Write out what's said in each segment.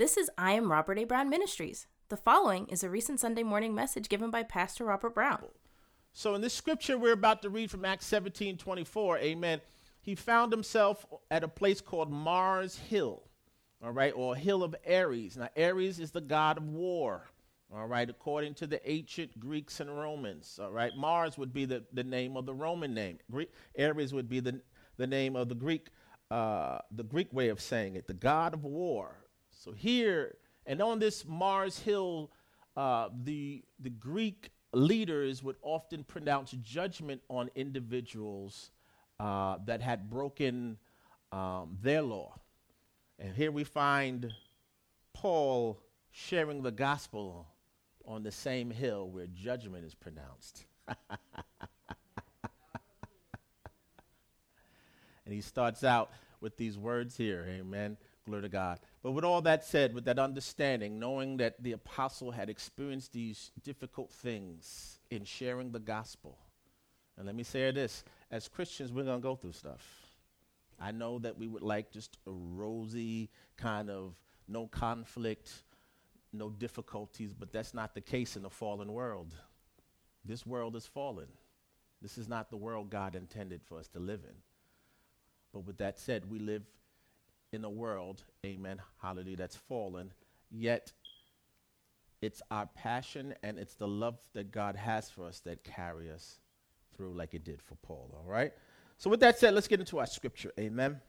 This is I Am Robert A. Brown Ministries. The following is a recent Sunday morning message given by Pastor Robert Brown. So in this scripture we're about to read from Acts 17 24, amen, he found himself at a place called Mars Hill, all right, or Hill of Ares. Now, Ares is the god of war, all right, according to the ancient Greeks and Romans, all right. Mars would be the, the name of the Roman name. Greek, Ares would be the, the name of the Greek, uh, the Greek way of saying it, the god of war. So here, and on this Mars Hill, uh, the, the Greek leaders would often pronounce judgment on individuals uh, that had broken um, their law. And here we find Paul sharing the gospel on the same hill where judgment is pronounced. and he starts out with these words here, amen. Glory to God. But with all that said, with that understanding, knowing that the apostle had experienced these difficult things in sharing the gospel, and let me say this as Christians, we're going to go through stuff. I know that we would like just a rosy kind of no conflict, no difficulties, but that's not the case in a fallen world. This world is fallen. This is not the world God intended for us to live in. But with that said, we live in the world, amen, hallelujah, that's fallen, yet it's our passion and it's the love that God has for us that carry us through like it did for Paul, all right? So with that said, let's get into our scripture, amen.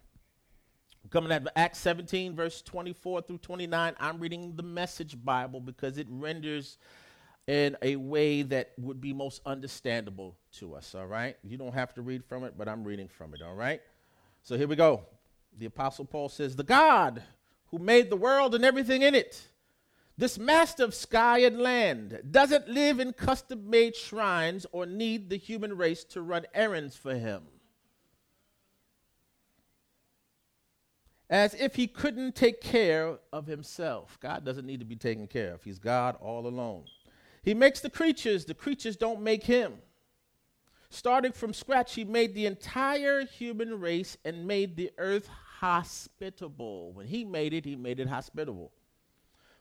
Coming at Acts 17, verse 24 through 29, I'm reading the Message Bible because it renders in a way that would be most understandable to us, all right? You don't have to read from it, but I'm reading from it, all right? So here we go. The Apostle Paul says, The God who made the world and everything in it, this master of sky and land, doesn't live in custom made shrines or need the human race to run errands for him. As if he couldn't take care of himself. God doesn't need to be taken care of, he's God all alone. He makes the creatures, the creatures don't make him. Starting from scratch, he made the entire human race and made the earth hospitable. When he made it, he made it hospitable.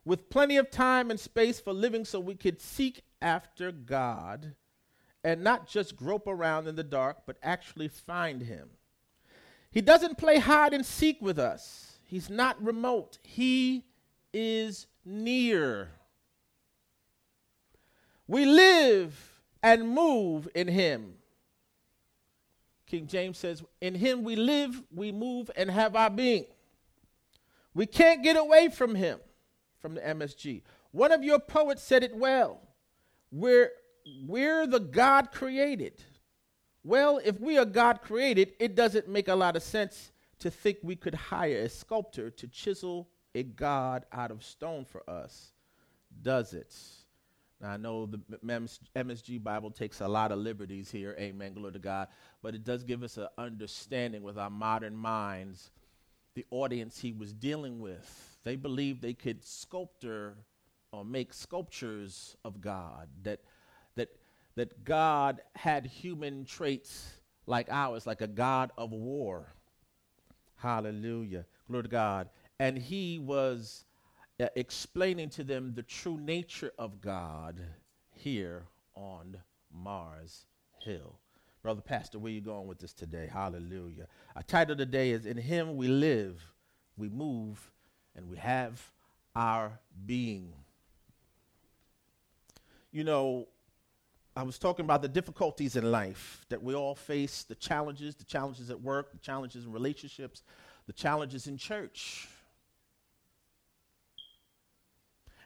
With plenty of time and space for living so we could seek after God and not just grope around in the dark, but actually find him. He doesn't play hide and seek with us. He's not remote. He is near. We live and move in him. King James says, In him we live, we move, and have our being. We can't get away from him, from the MSG. One of your poets said it well. We're, we're the God created. Well, if we are God created, it doesn't make a lot of sense to think we could hire a sculptor to chisel a God out of stone for us, does it? Now, I know the MSG Bible takes a lot of liberties here, amen, glory to God, but it does give us an understanding with our modern minds the audience he was dealing with. They believed they could sculpture or make sculptures of God, that, that, that God had human traits like ours, like a God of war. Hallelujah. Glory to God. And he was uh, explaining to them the true nature of God here on Mars Hill. Brother Pastor, where you going with this today? Hallelujah. Our title today is In Him We Live, We Move, and We Have Our Being. You know, I was talking about the difficulties in life that we all face the challenges, the challenges at work, the challenges in relationships, the challenges in church.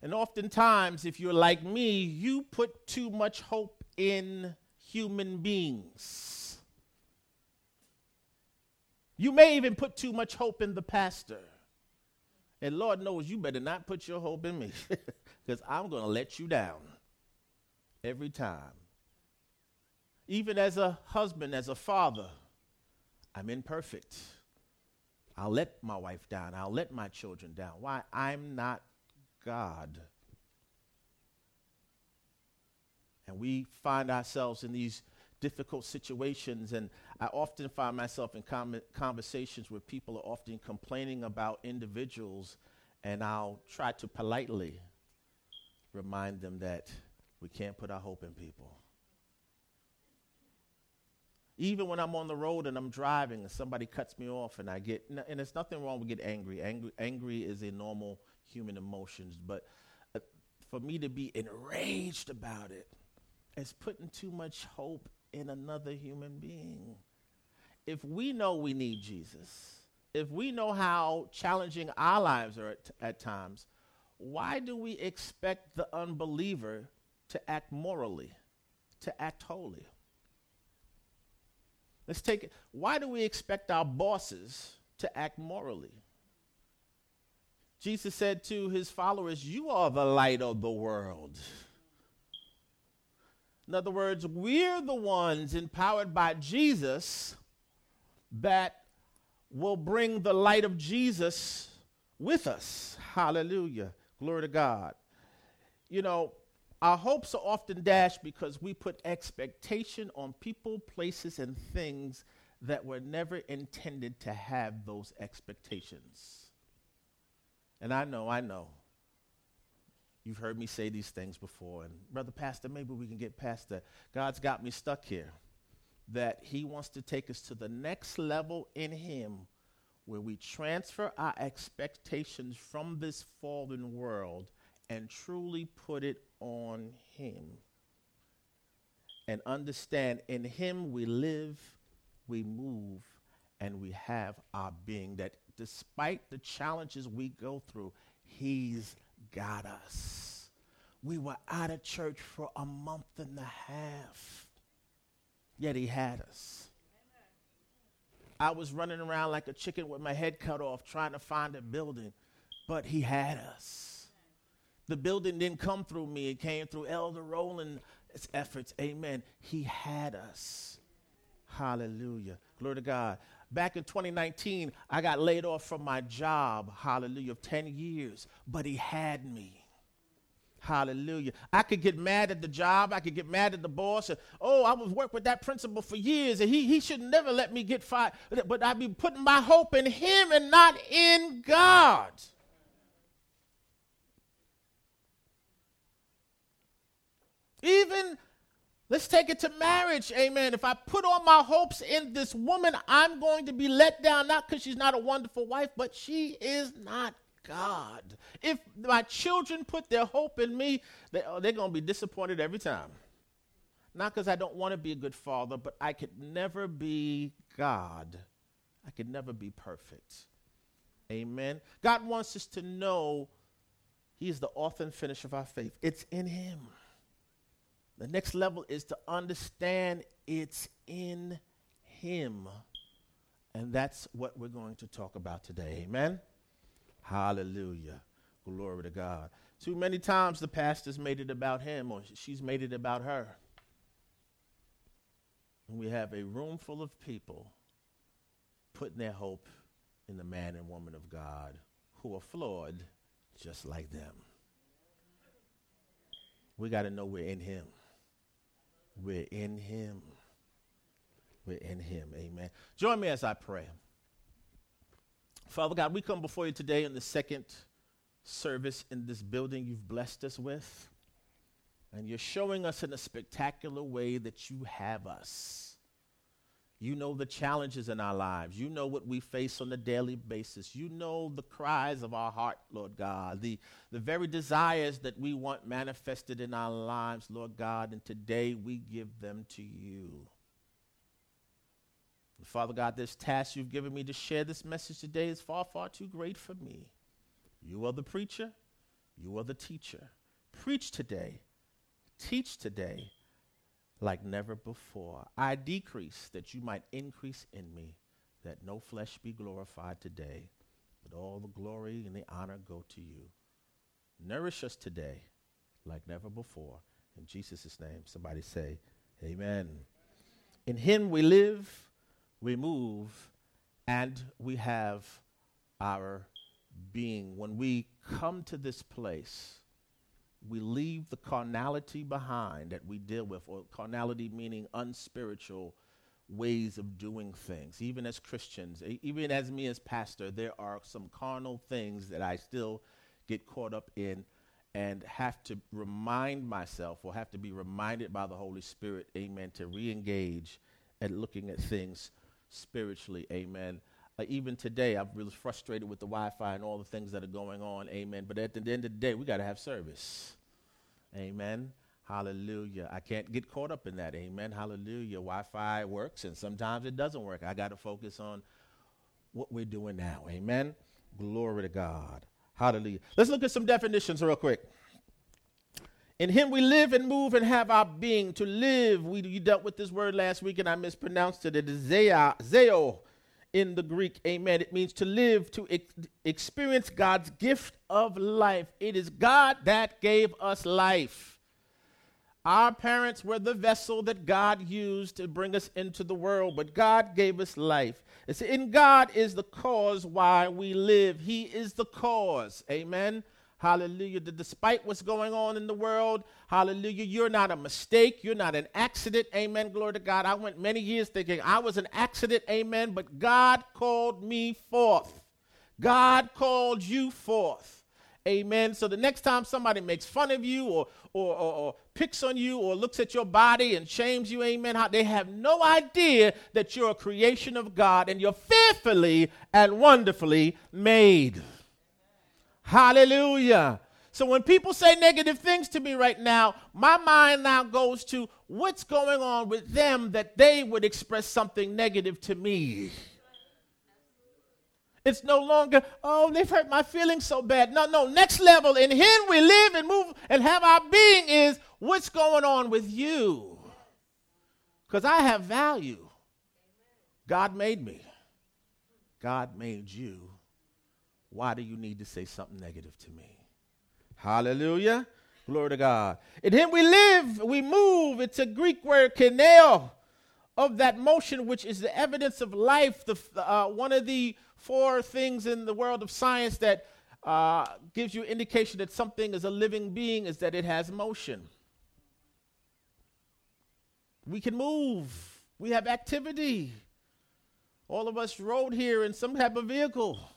And oftentimes, if you're like me, you put too much hope in human beings. You may even put too much hope in the pastor. And Lord knows you better not put your hope in me because I'm going to let you down every time. Even as a husband, as a father, I'm imperfect. I'll let my wife down. I'll let my children down. Why? I'm not God. And we find ourselves in these difficult situations, and I often find myself in com- conversations where people are often complaining about individuals And I'll try to politely remind them that we can't put our hope in people. Even when I'm on the road and I'm driving and somebody cuts me off and I get, and there's nothing wrong with getting angry. Angry, angry is a normal human emotions, but uh, for me to be enraged about it is putting too much hope in another human being. If we know we need Jesus, if we know how challenging our lives are at, at times, why do we expect the unbeliever to act morally, to act holy? Let's take it. Why do we expect our bosses to act morally? Jesus said to his followers, You are the light of the world. In other words, we're the ones empowered by Jesus that will bring the light of Jesus with us. Hallelujah. Glory to God. You know, our hopes are often dashed because we put expectation on people, places, and things that were never intended to have those expectations. And I know, I know. You've heard me say these things before. And, Brother Pastor, maybe we can get past that. God's got me stuck here. That He wants to take us to the next level in Him where we transfer our expectations from this fallen world and truly put it on Him. And understand in Him we live, we move, and we have our being. That despite the challenges we go through, He's got us. We were out of church for a month and a half, yet He had us. I was running around like a chicken with my head cut off trying to find a building, but He had us. The building didn't come through me, it came through Elder Rowland's efforts. Amen. He had us. Hallelujah. Glory to God. Back in 2019, I got laid off from my job, hallelujah, of 10 years, but he had me. Hallelujah. I could get mad at the job. I could get mad at the boss. And, oh, I was work with that principal for years, and he, he should never let me get fired. But I'd be putting my hope in him and not in God. Even let's take it to marriage, amen. If I put all my hopes in this woman, I'm going to be let down, not because she's not a wonderful wife, but she is not God. If my children put their hope in me, they, oh, they're going to be disappointed every time. Not because I don't want to be a good father, but I could never be God. I could never be perfect. Amen. God wants us to know He is the author and finisher of our faith. It's in Him. The next level is to understand it's in Him. And that's what we're going to talk about today. Amen? Hallelujah. Glory to God. Too many times the pastor's made it about him or she's made it about her. And we have a room full of people putting their hope in the man and woman of God who are flawed just like them. We got to know we're in Him. We're in Him. We're in Him. Amen. Join me as I pray. Father God, we come before you today in the second service in this building you've blessed us with. And you're showing us in a spectacular way that you have us. You know the challenges in our lives. You know what we face on a daily basis. You know the cries of our heart, Lord God, the, the very desires that we want manifested in our lives, Lord God, and today we give them to you. Father God, this task you've given me to share this message today is far, far too great for me. You are the preacher, you are the teacher. Preach today, teach today like never before. I decrease that you might increase in me, that no flesh be glorified today, but all the glory and the honor go to you. Nourish us today like never before. In Jesus' name, somebody say, Amen. In Him we live, we move, and we have our being. When we come to this place, we leave the carnality behind that we deal with, or carnality meaning unspiritual ways of doing things. Even as Christians, even as me as pastor, there are some carnal things that I still get caught up in and have to remind myself or have to be reminded by the Holy Spirit, amen, to re engage at looking at things spiritually, amen. Uh, even today, I'm really frustrated with the Wi Fi and all the things that are going on, amen. But at the end of the day, we got to have service, amen. Hallelujah. I can't get caught up in that, amen. Hallelujah. Wi Fi works and sometimes it doesn't work. I got to focus on what we're doing now, amen. Glory to God. Hallelujah. Let's look at some definitions real quick. In him we live and move and have our being. To live, we you dealt with this word last week and I mispronounced it. It is zeo in the Greek. Amen. It means to live, to ex- experience God's gift of life. It is God that gave us life. Our parents were the vessel that God used to bring us into the world, but God gave us life. It's in God is the cause why we live. He is the cause. Amen. Hallelujah. That despite what's going on in the world, hallelujah, you're not a mistake. You're not an accident. Amen. Glory to God. I went many years thinking I was an accident. Amen. But God called me forth. God called you forth. Amen. So the next time somebody makes fun of you or, or, or, or, picks on you or looks at your body and shames you, amen, how they have no idea that you're a creation of God and you're fearfully and wonderfully made. Hallelujah. So when people say negative things to me right now, my mind now goes to what's going on with them that they would express something negative to me. It's no longer, oh, they've hurt my feelings so bad. No, no. Next level, in Him we live and move and have our being is what's going on with you? Because I have value. God made me, God made you. Why do you need to say something negative to me? Hallelujah. Glory to God. In Him we live, we move. It's a Greek word, kineo, of that motion, which is the evidence of life. The, uh, one of the four things in the world of science that uh, gives you indication that something is a living being is that it has motion. We can move. We have activity. All of us rode here in some type of vehicle.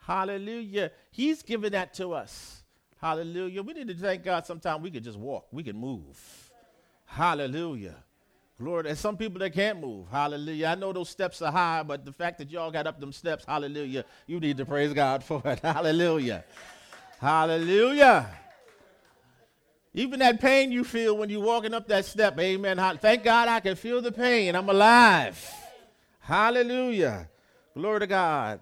Hallelujah. He's given that to us. Hallelujah. We need to thank God sometimes we could just walk, we can move. Hallelujah. Glory. There's some people that can't move. Hallelujah. I know those steps are high, but the fact that y'all got up them steps, hallelujah, you need to praise God for it. Hallelujah. hallelujah. Even that pain you feel when you're walking up that step, amen. Thank God I can feel the pain. I'm alive. Hallelujah. Glory to God.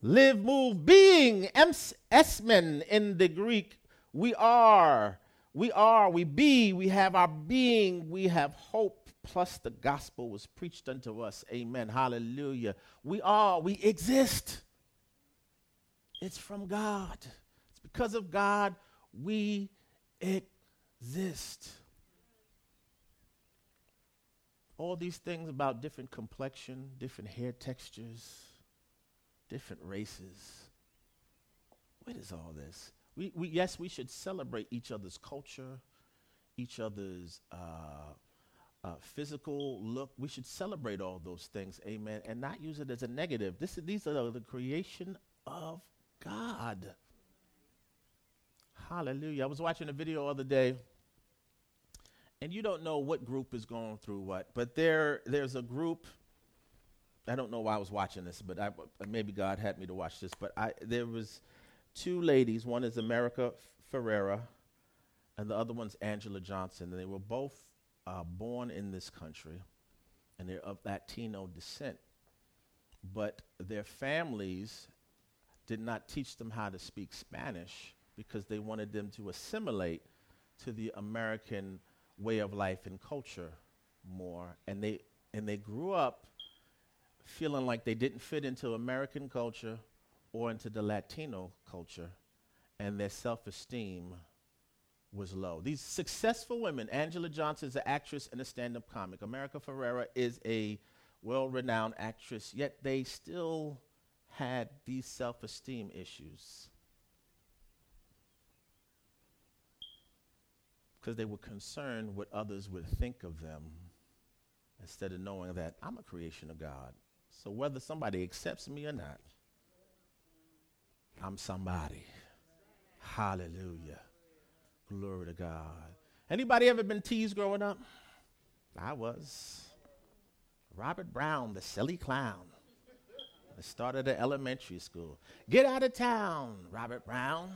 Live, move, being, esmen in the Greek. We are, we are, we be, we have our being, we have hope plus the gospel was preached unto us. Amen. Hallelujah. We are, we exist. It's from God. It's because of God we exist. All these things about different complexion, different hair textures, different races. What is all this? We, we, yes, we should celebrate each other's culture, each other's uh, uh, physical look. We should celebrate all those things, amen, and not use it as a negative. This, these are the creation of God. Hallelujah. I was watching a video the other day, and you don't know what group is going through what, but there, there's a group. I don't know why I was watching this, but I, maybe God had me to watch this. But I, there was two ladies. One is America Ferrera, and the other one's Angela Johnson. And they were both uh, born in this country and they're of Latino descent, but their families did not teach them how to speak Spanish because they wanted them to assimilate to the American way of life and culture more. And they, and they grew up feeling like they didn't fit into American culture or into the Latino culture, and their self esteem was low. These successful women, Angela Johnson is an actress and a stand up comic. America Ferrera is a well renowned actress, yet they still had these self esteem issues. Because they were concerned what others would think of them instead of knowing that I'm a creation of God. So whether somebody accepts me or not, I'm somebody. Hallelujah. Glory to God. Anybody ever been teased growing up? I was. Robert Brown, the silly clown. I started at elementary school. Get out of town, Robert Brown.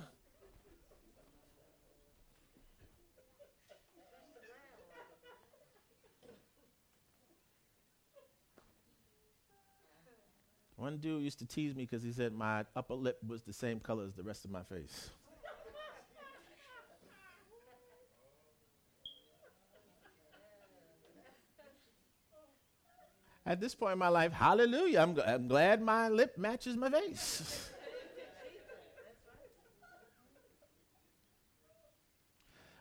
One dude used to tease me because he said my upper lip was the same color as the rest of my face. At this point in my life, hallelujah, I'm, g- I'm glad my lip matches my face.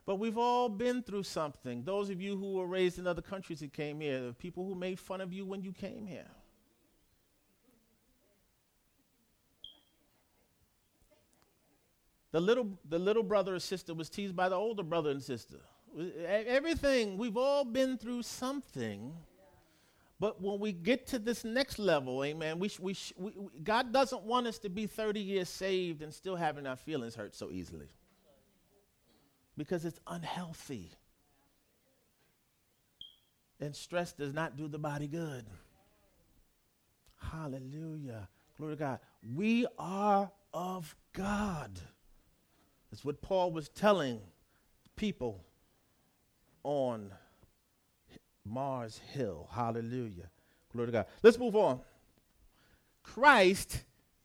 But we've all been through something. Those of you who were raised in other countries and came here, the people who made fun of you when you came here. The little, the little brother or sister was teased by the older brother and sister. Everything, we've all been through something. But when we get to this next level, amen, we, sh- we, sh- we, we, God doesn't want us to be 30 years saved and still having our feelings hurt so easily. Because it's unhealthy. And stress does not do the body good. Hallelujah. Glory to God. We are of God. That's what Paul was telling people on Mars Hill. Hallelujah. Glory to God. Let's move on. Christ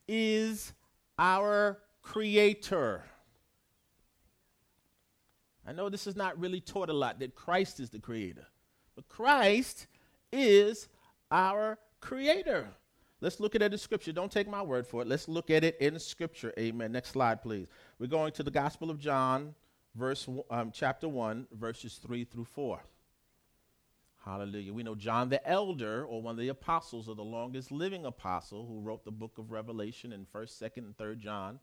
is our creator. I know this is not really taught a lot that Christ is the creator, but Christ is our creator. Let's look at it in scripture. Don't take my word for it. Let's look at it in scripture. Amen. Next slide, please. We're going to the Gospel of John, verse um, chapter 1, verses 3 through 4. Hallelujah. We know John the Elder, or one of the apostles, or the longest living apostle who wrote the book of Revelation in 1st, 2nd, and 3rd John,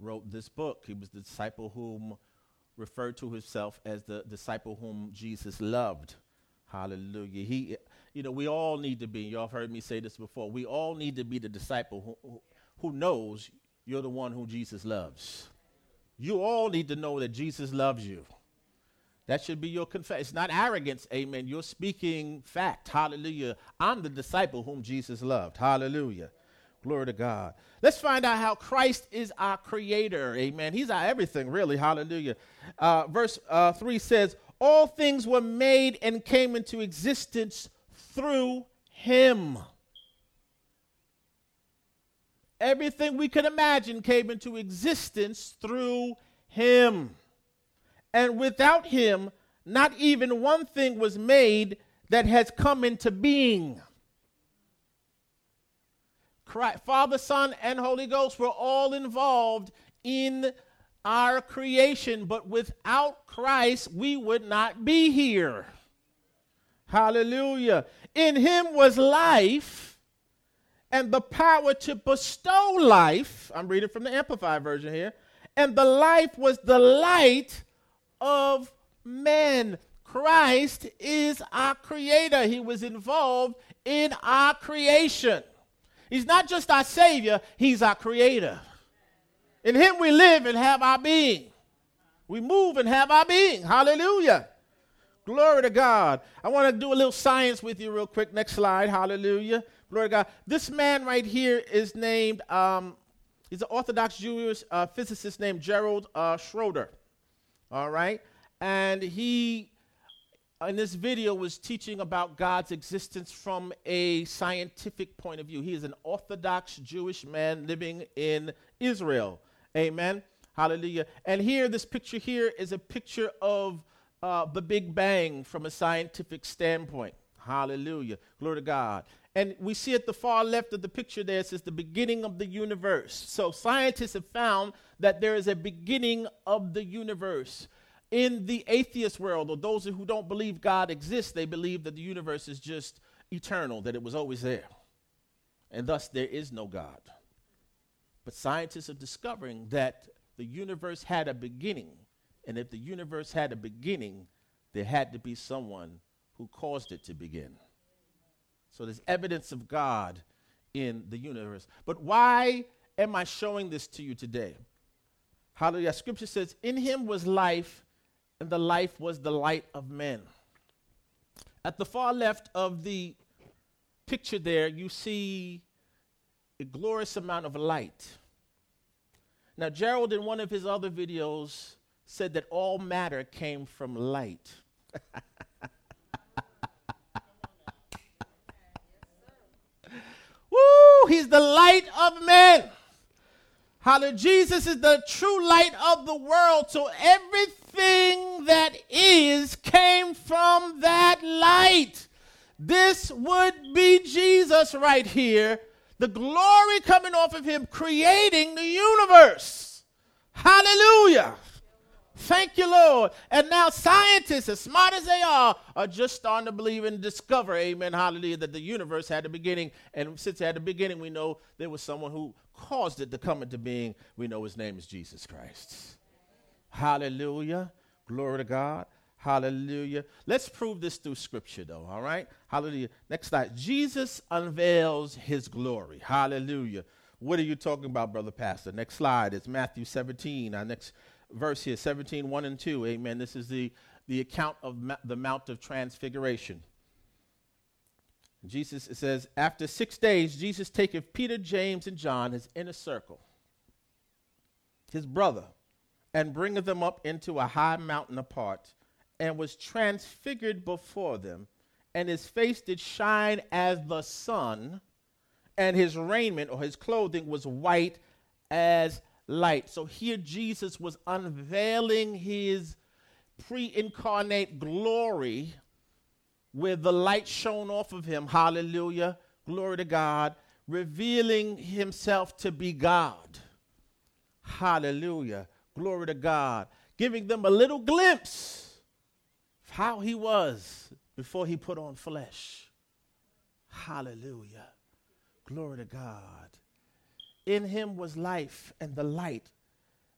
wrote this book. He was the disciple whom referred to himself as the disciple whom Jesus loved. Hallelujah. He, you know, we all need to be, y'all have heard me say this before, we all need to be the disciple who, who, knows you're the one who Jesus loves. You all need to know that Jesus loves you. That should be your confession. It's not arrogance, amen. You're speaking fact. Hallelujah. I'm the disciple whom Jesus loved. Hallelujah. Glory to God. Let's find out how Christ is our creator. Amen. He's our everything, really. Hallelujah. Uh, verse uh, 3 says, All things were made and came into existence through him. Everything we could imagine came into existence through him. And without him, not even one thing was made that has come into being. Christ, Father, Son, and Holy Ghost were all involved in our creation, but without Christ, we would not be here. Hallelujah. In him was life and the power to bestow life. I'm reading from the Amplified version here. And the life was the light of men. Christ is our creator. He was involved in our creation. He's not just our Savior, He's our Creator. In Him we live and have our being. We move and have our being. Hallelujah. Glory to God. I want to do a little science with you, real quick. Next slide. Hallelujah. Glory to God. This man right here is named, um, he's an Orthodox Jewish uh, physicist named Gerald uh, Schroeder. All right. And he in this video was teaching about God's existence from a scientific point of view. He is an Orthodox Jewish man living in Israel. Amen. Hallelujah. And here, this picture here is a picture of uh, the Big Bang from a scientific standpoint. Hallelujah. Glory to God. And we see at the far left of the picture there, it says the beginning of the universe. So scientists have found that there is a beginning of the universe in the atheist world, or those who don't believe God exists, they believe that the universe is just eternal, that it was always there. And thus there is no God. But scientists are discovering that the universe had a beginning. And if the universe had a beginning, there had to be someone who caused it to begin. So there's evidence of God in the universe. But why am I showing this to you today? Hallelujah. Scripture says, In him was life, and the life was the light of men. At the far left of the picture there, you see a glorious amount of light. Now, Gerald, in one of his other videos, said that all matter came from light. Woo! He's the light of men. Hallelujah. Jesus is the true light of the world. So everything that is came from that light. This would be Jesus right here. The glory coming off of him, creating the universe. Hallelujah. Thank you, Lord. And now scientists, as smart as they are, are just starting to believe and discover, amen, hallelujah, that the universe had a beginning. And since it had a beginning, we know there was someone who caused it to come into being. We know his name is Jesus Christ. Hallelujah. Glory to God. Hallelujah. Let's prove this through scripture, though, all right? Hallelujah. Next slide. Jesus unveils his glory. Hallelujah. What are you talking about, Brother Pastor? Next slide. It's Matthew 17. Our next verse here 17, 1 and 2. Amen. This is the, the account of ma- the Mount of Transfiguration. Jesus it says, After six days, Jesus taketh Peter, James, and John, his inner circle, his brother, and bringeth them up into a high mountain apart, and was transfigured before them, and his face did shine as the sun, and his raiment or his clothing was white as light. So here Jesus was unveiling his pre incarnate glory with the light shone off of him. Hallelujah. Glory to God. Revealing himself to be God. Hallelujah. Glory to God. Giving them a little glimpse of how he was before he put on flesh. Hallelujah. Glory to God. In him was life, and the light,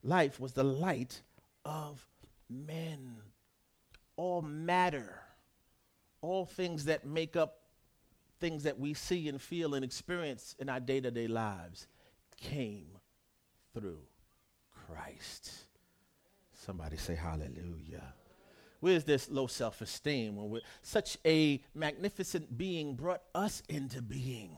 life was the light of men. All matter, all things that make up things that we see and feel and experience in our day to day lives came through Christ. Somebody say hallelujah. Where's this low self esteem when such a magnificent being brought us into being?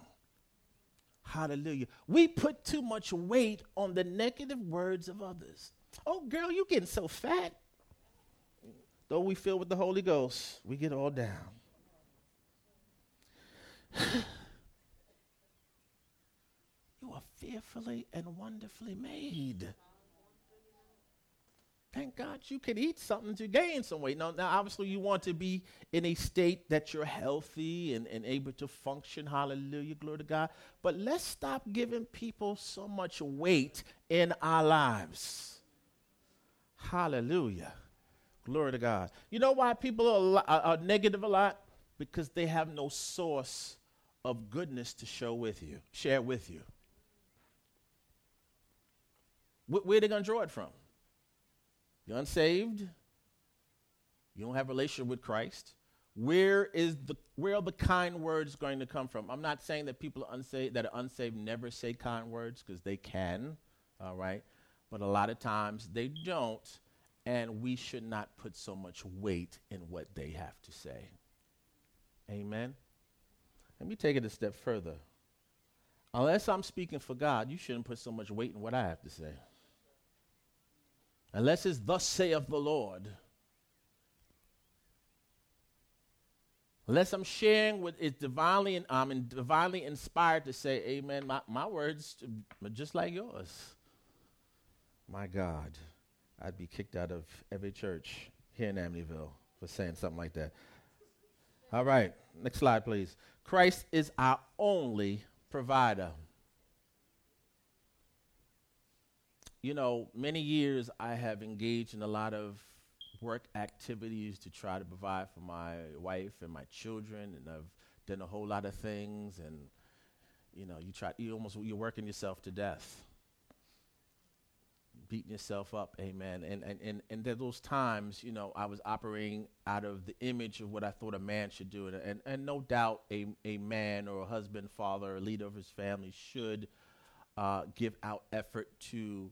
Hallelujah. We put too much weight on the negative words of others. Oh, girl, you're getting so fat. Though we fill with the Holy Ghost, we get all down. you are fearfully and wonderfully made. Thank God you can eat something to gain some weight. Now, now, obviously, you want to be in a state that you're healthy and, and able to function. Hallelujah, glory to God. But let's stop giving people so much weight in our lives. Hallelujah, glory to God. You know why people are, are, negative a lot? Because they have no source of goodness to show with you, share with you. Wh- where are they going to draw it from? You're unsaved. You don't have a relationship with Christ. Where is the where are the kind words going to come from? I'm not saying that people unsaved that are unsaved never say kind words because they can, all right, but a lot of times they don't, and we should not put so much weight in what they have to say. Amen. Let me take it a step further. Unless I'm speaking for God, you shouldn't put so much weight in what I have to say unless it's thus saith the Lord. Unless I'm sharing what is divinely, and I'm in divinely inspired to say, Amen. My, my words are just like yours. My God, I'd be kicked out of every church here in Amityville for saying something like that. All right, next slide, please. Christ is our only provider. You know, many years I have engaged in a lot of work activities to try to provide for my wife and my children, and I've done a whole lot of things, and you know, you try, you almost, you're working yourself to death, beating yourself up, amen. And and and and there those times, you know, I was operating out of the image of what I thought a man should do, and and, and no doubt a a man or a husband, father, or leader of his family should uh, give out effort to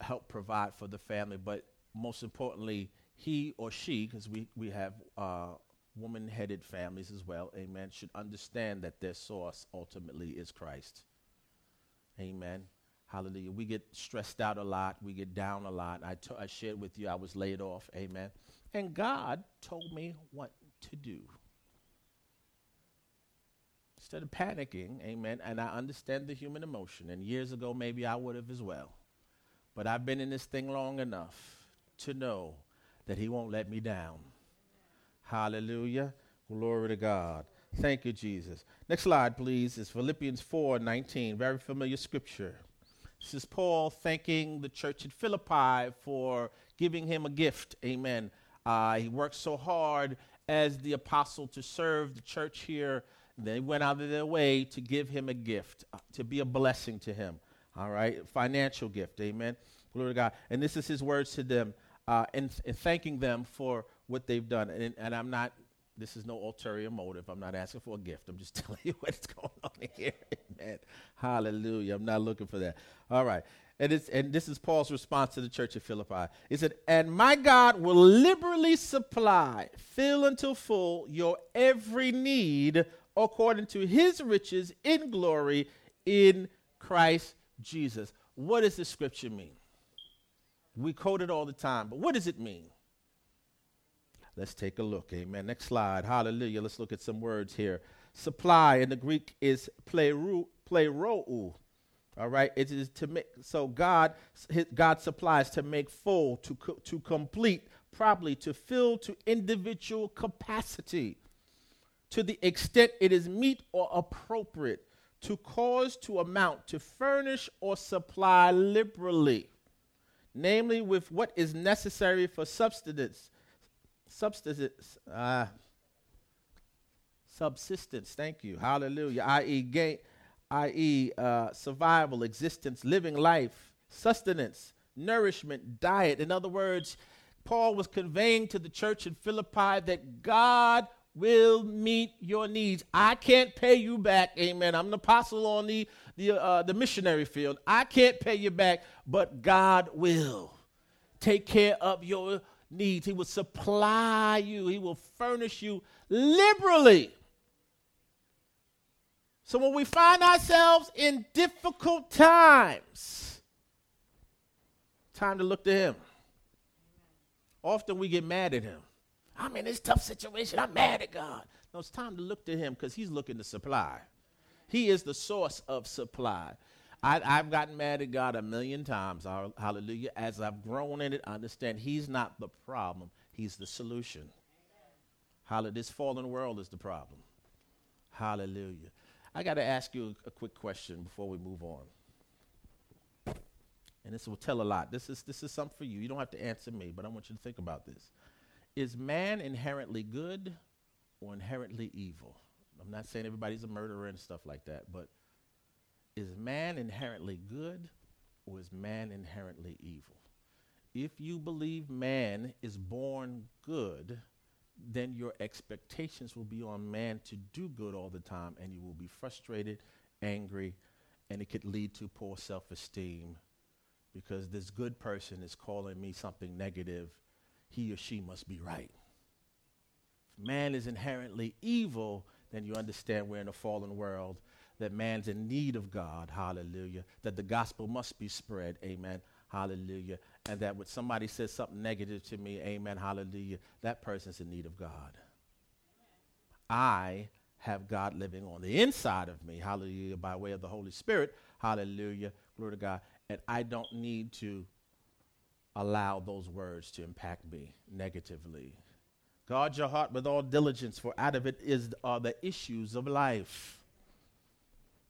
help provide for the family, but most importantly, he or she, because we, we have uh, woman headed families as well, amen, should understand that their source ultimately is Christ. Amen. Hallelujah. We get stressed out a lot. We get down a lot. I, t- I shared with you I was laid off. Amen. And God told me what to do. Instead of panicking, amen, and I understand the human emotion, and years ago maybe I would have as well. But I've been in this thing long enough to know that He won't let me down. Hallelujah. Glory to God. Thank you, Jesus. Next slide, please, is Philippians 4 19. Very familiar scripture. This is Paul thanking the church at Philippi for giving him a gift. Amen. Uh, he worked so hard as the apostle to serve the church here. They went out of their way to give him a gift, uh, to be a blessing to him. All right, financial gift. Amen. Glory to God. And this is his words to them, uh, and, thanking them for what they've done. And, and I'm not. This is no ulterior motive. I'm not asking for a gift. I'm just telling you what's going on here. Amen. Hallelujah. I'm not looking for that. All right. And, it's, and this is Paul's response to the church of Philippi. He said, And my God will liberally supply, fill until full, your every need according to his riches in glory in Christ Jesus. What does the scripture mean? We quote it all the time, but what does it mean? Let's take a look. Amen. Next slide. Hallelujah. Let's look at some words here. Supply in the Greek is plerou. All right, it is to make so God God supplies to make full, to co- to complete, probably to fill to individual capacity, to the extent it is meet or appropriate, to cause to amount, to furnish or supply liberally, namely with what is necessary for subsistence, subsistence, uh, subsistence. Thank you, Hallelujah. I.e., gain i.e., uh, survival, existence, living life, sustenance, nourishment, diet. In other words, Paul was conveying to the church in Philippi that God will meet your needs. I can't pay you back, amen. I'm an apostle on the, the, uh, the missionary field. I can't pay you back, but God will take care of your needs. He will supply you, He will furnish you liberally. So when we find ourselves in difficult times, time to look to Him. Often we get mad at Him. I'm in this tough situation. I'm mad at God. No, it's time to look to Him because He's looking to supply. He is the source of supply. I, have gotten mad at God a million times, hallelujah. As I've grown in it, I understand He's not the problem, He's the solution. Hallelujah. This fallen world is the problem. Hallelujah. I got to ask you a, a quick question before we move on. And this will tell a lot. This is, this is something for you. You don't have to answer me, but I want you to think about this. Is man inherently good or inherently evil? I'm not saying everybody's a murderer and stuff like that, but is man inherently good or is man inherently evil? If you believe man is born good, then your expectations will be on man to do good all the time, and you will be frustrated, angry, and it could lead to poor self esteem because this good person is calling me something negative. He or she must be right. If man is inherently evil, then you understand we're in a fallen world, that man's in need of God, hallelujah, that the gospel must be spread, amen, hallelujah, and that when somebody says something negative to me, amen, hallelujah, that person's in need of God. I have God living on the inside of me, hallelujah, by way of the Holy Spirit, hallelujah, glory to God, and I don't need to allow those words to impact me negatively. Guard your heart with all diligence, for out of it is are the issues of life.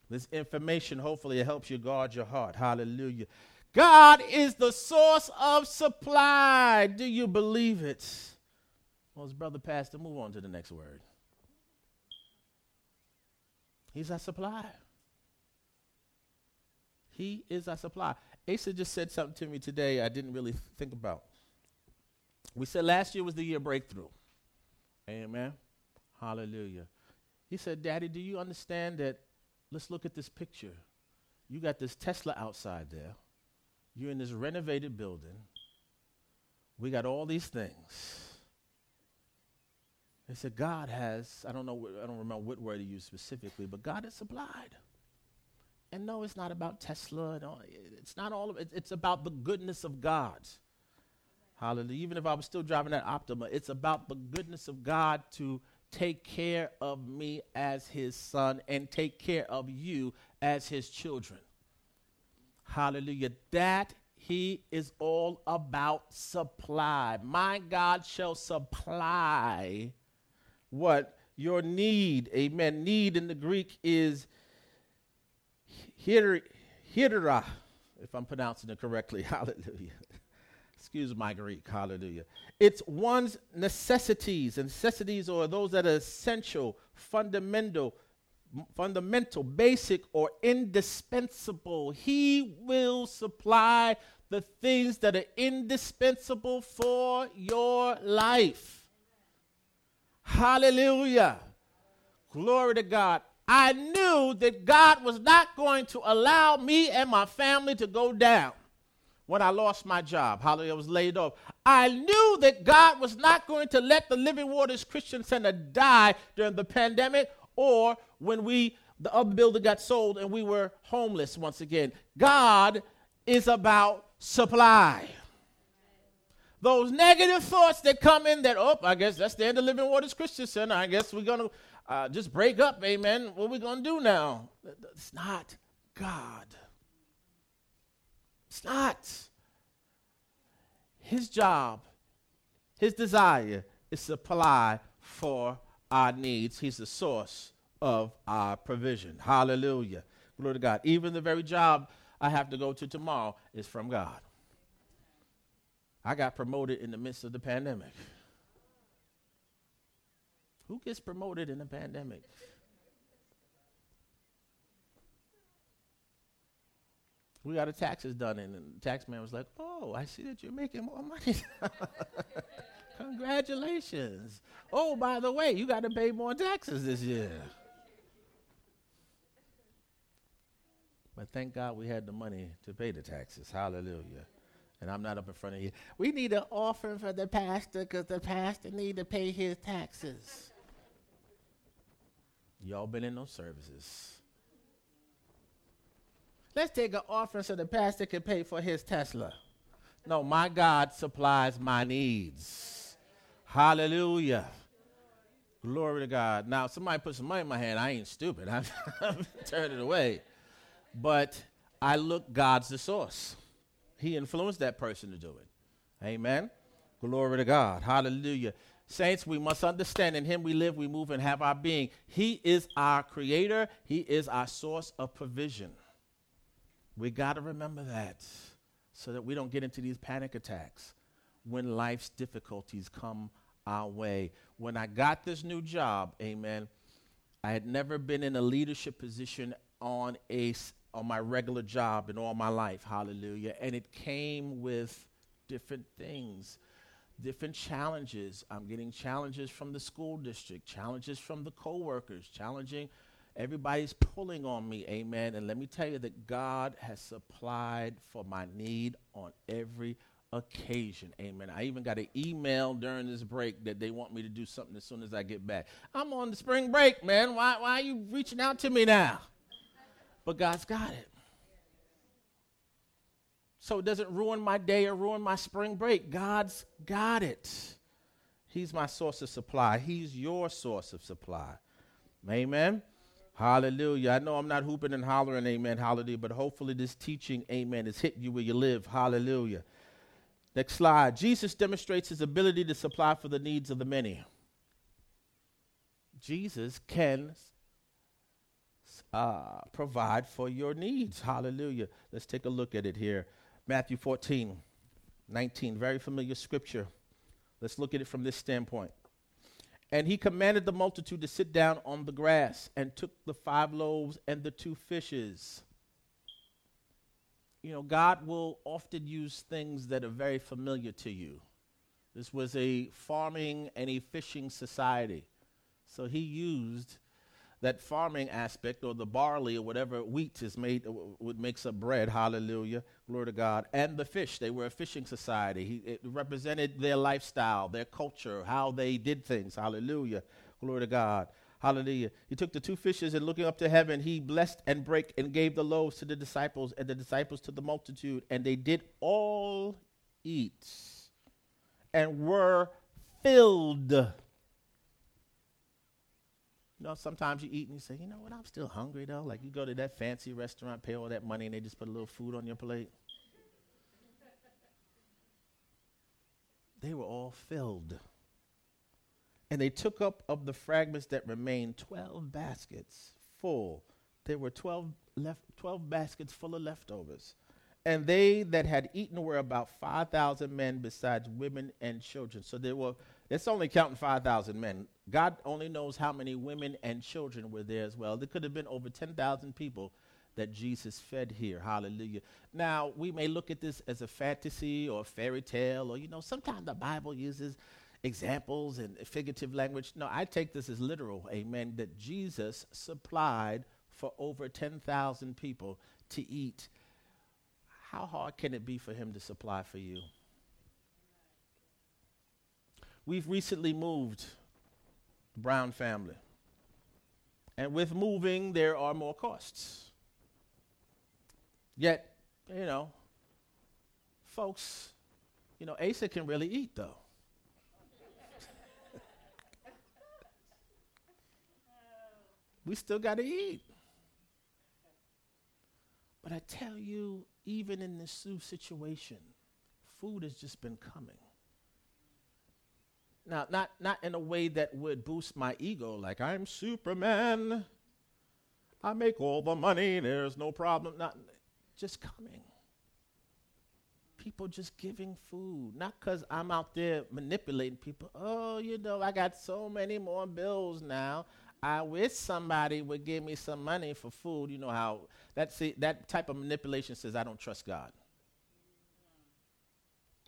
This information, hopefully, it helps you guard your heart. Hallelujah. God is the source of supply. Do you believe it? Well, his brother Pastor, move on to the next word. He's our supply. He is our supply. Asa just said something to me today I didn't really think about. We said last year was the year breakthrough. Amen. Hallelujah. He said, Daddy, do you understand that? Let's look at this picture. You got this Tesla outside there You're in this renovated building. We got all these things. He said, God has, I don't know, I don't remember what word he used specifically, but God has supplied. And no, it's not about Tesla. It's not all of it. It's about the goodness of God. Hallelujah. Even if I was still driving that Optima, it's about the goodness of God to take care of me as his son and take care of you as his children. Hallelujah. That he is all about supply. My God shall supply what your need. Amen. Need in the Greek is hidera, if I'm pronouncing it correctly. Hallelujah. Excuse my Greek. Hallelujah. It's one's necessities. Necessities are those that are essential, fundamental, fundamental, basic, or indispensable. He will supply the things that are indispensable for your life. Hallelujah. Glory to God. I knew that God was not going to allow me and my family to go down when I lost my job. Hallelujah, I was laid off. I knew that God was not going to let the Living Waters Christian Center die during the pandemic or when we the other building got sold and we were homeless once again. God is about supply. Those negative thoughts that come in that, oh, I guess that's the end of Living Waters Christian Center. I guess we're going to uh, just break up, amen. What are we going to do now? It's not God. It's not. His job, his desire is supply for our needs. He's the source of our provision. Hallelujah. Glory to God. Even the very job I have to go to tomorrow is from God. I got promoted in the midst of the pandemic. Who gets promoted in a pandemic? We got the taxes done, and the tax man was like, "Oh, I see that you're making more money. Congratulations! Oh, by the way, you got to pay more taxes this year." But thank God we had the money to pay the taxes. Hallelujah. And I'm not up in front of you. We need an offering for the pastor because the pastor need to pay his taxes. Y'all been in those services. Let's take an offering so the pastor can pay for his Tesla. No, my God supplies my needs. Hallelujah. Glory to God. Now, somebody put some money in my hand. I ain't stupid. I've, turned it away. But I look God's the source. He influenced that person to do it. Amen. Glory to God. Hallelujah. Saints, we must understand in Him we live, we move, and have our being. He is our creator, He is our source of provision. We got to remember that so that we don't get into these panic attacks when life's difficulties come our way. When I got this new job, amen, I had never been in a leadership position on a on my regular job in all my life. Hallelujah. And it came with different things different challenges. I'm getting challenges from the school district, challenges from the coworkers, challenging. Everybody's pulling on me, amen. And let me tell you that God has supplied for my need on every occasion, amen. I even got an email during this break that they want me to do something as soon as I get back. I'm on the spring break, man. Why, why are you reaching out to me now? But God's got it so it doesn't ruin my day or ruin my spring break. God's got it. He's my source of supply. He's your source of supply. Amen. Hallelujah. I know I'm not hooping and hollering, amen, hallelujah, but hopefully this teaching, amen, is hitting you where you live. Hallelujah. Next slide. Jesus demonstrates his ability to supply for the needs of the many. Jesus can uh, provide for your needs. Hallelujah. Let's take a look at it here. Matthew 14, 19, very familiar scripture. Let's look at it from this standpoint. And he commanded the multitude to sit down on the grass and took the five loaves and the two fishes. You know, God will often use things that are very familiar to you. This was a farming and a fishing society. So he used that farming aspect or the barley or whatever wheat is made uh, what makes up bread. Hallelujah. Glory to god. And the fish. They were a fishing society. He, it represented their lifestyle their culture how they did things. Hallelujah. Glory to god. Hallelujah. He took the two fishes and looking up to heaven he blessed and brake and gave the loaves to the disciples and the disciples to the multitude and they did all eat and were filled you know, sometimes you eat and you say, you know what, I'm still hungry though. Like you go to that fancy restaurant, pay all that money, and they just put a little food on your plate. they were all filled. And they took up of the fragments that remained 12 baskets full. There were 12, left, 12 baskets full of leftovers. And they that had eaten were about 5,000 men, besides women and children. So there were it's only counting 5,000 men. God only knows how many women and children were there as well. There could have been over 10,000 people that Jesus fed here. Hallelujah. Now, we may look at this as a fantasy or a fairy tale, or, you know, sometimes the Bible uses examples and figurative language. No, I take this as literal, amen, that Jesus supplied for over 10,000 people to eat. How hard can it be for him to supply for you? We've recently moved, the Brown family. And with moving, there are more costs. Yet, you know, folks, you know, Asa can really eat though. we still got to eat. But I tell you, even in this situation, food has just been coming. Now, not, not in a way that would boost my ego, like I'm Superman. I make all the money, there's no problem. Not just coming. People just giving food. Not because I'm out there manipulating people. Oh, you know, I got so many more bills now. I wish somebody would give me some money for food. You know how that, see, that type of manipulation says I don't trust God.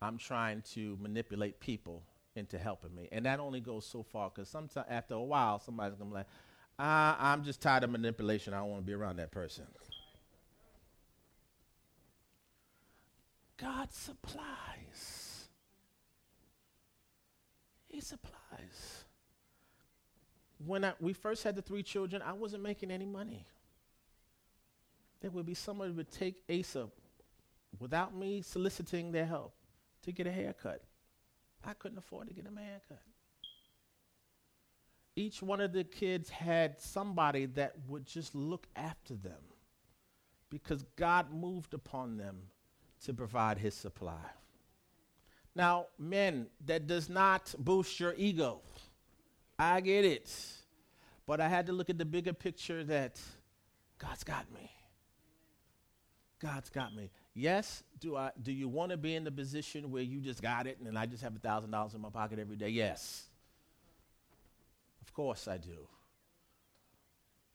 I'm trying to manipulate people into helping me. And that only goes so far because sometimes after a while, somebody's to be like, uh, I'm just tired of manipulation. I don't want to be around that person. God supplies. He supplies. When I, we first had the three children, I wasn't making any money. There would be somebody who would take Asa without me soliciting their help to get a haircut. I couldn't afford to get a haircut. Each one of the kids had somebody that would just look after them because God moved upon them to provide his supply. Now, men, that does not boost your ego. I get it. But I had to look at the bigger picture that God's got me. God's got me. Yes, do I do you want to be in the position where you just got it and I just have a thousand dollars in my pocket every day? Yes. Of course I do.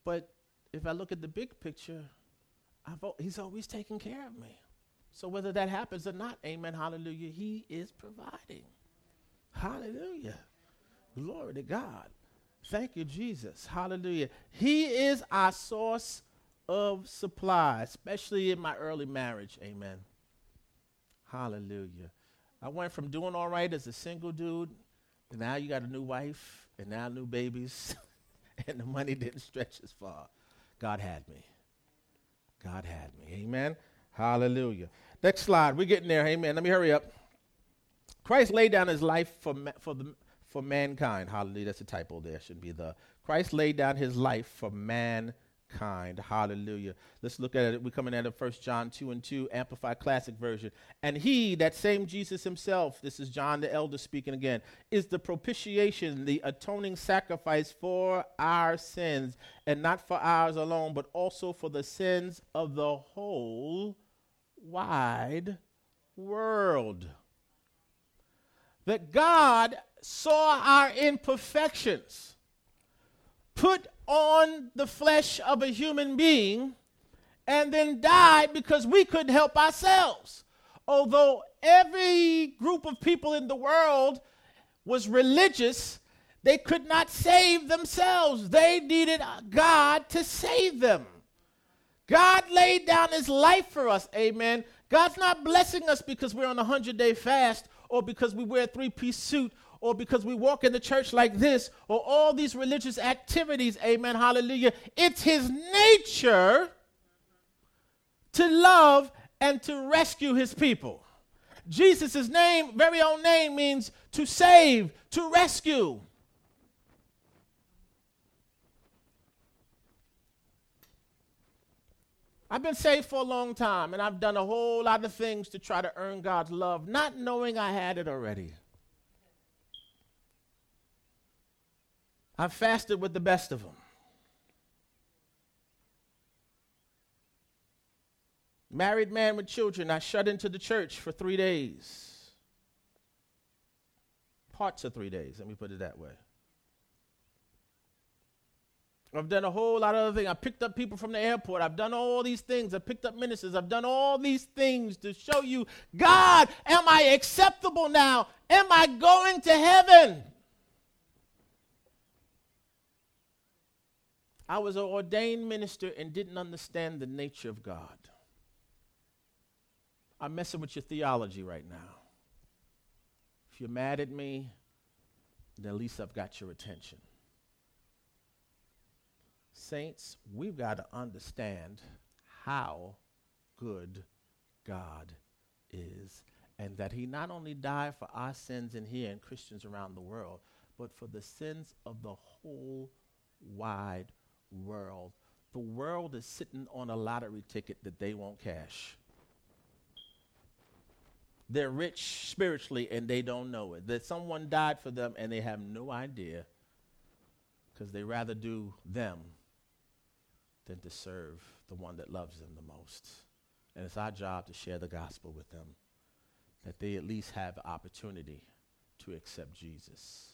But if I look at the big picture, I've, he's always taking care of me. So whether that happens or not, amen, hallelujah, he is providing. Hallelujah. Glory to God. Thank you, Jesus. Hallelujah. He is our source of supply, especially in my early marriage. Amen. Hallelujah. I went from doing all right as a single dude, and now you got a new wife, and now new babies, and the money didn't stretch as far. God had me. God had me. Amen. Hallelujah. Next slide. We're getting there. Amen. Let me hurry up. Christ laid down his life for, ma- for, the, for mankind. Hallelujah. That's a typo there. Should be the. Christ laid down his life for mankind kind. Hallelujah. Let's look at it. We're coming at it First John 2 and 2, Amplified Classic Version. And he, that same Jesus himself, this is John the Elder speaking again, is the propitiation, the atoning sacrifice for our sins, and not for ours alone, but also for the sins of the whole wide world. That God saw our imperfections put on the flesh of a human being and then died because we couldn't help ourselves. Although every group of people in the world was religious, They could not save themselves. They needed God to save them. God laid down his life for us. Amen. God's not blessing us because we're on a 100 day fast or because we wear a three piece suit or because we walk in the church like this or all these religious activities. Amen. Hallelujah. It's his nature to love and to rescue his people. Jesus' name, very own name, means to save, to rescue. I've been saved for a long time, and I've done a whole lot of things to try to earn God's love, not knowing I had it already. I've fasted with the best of them. Married man with children, I shut into the church for three days. Parts of three days, let me put it that way. I've done a whole lot of other things. I picked up people from the airport. I've done all these things. I've picked up ministers. I've done all these things to show you, God, am I acceptable now? Am I going to heaven? I was an ordained minister and didn't understand the nature of God. I'm messing with your theology right now. If you're mad at me, then at least I've got your attention. Saints, we've got to understand how good God is and that He not only died for our sins in here and Christians around the world, but for the sins of the whole wide world. The world is sitting on a lottery ticket that they won't cash. They're rich spiritually and they don't know it. That someone died for them and they have no idea because they rather do them than to serve the one that loves them the most. And it's our job to share the gospel with them, that they at least have the opportunity to accept Jesus.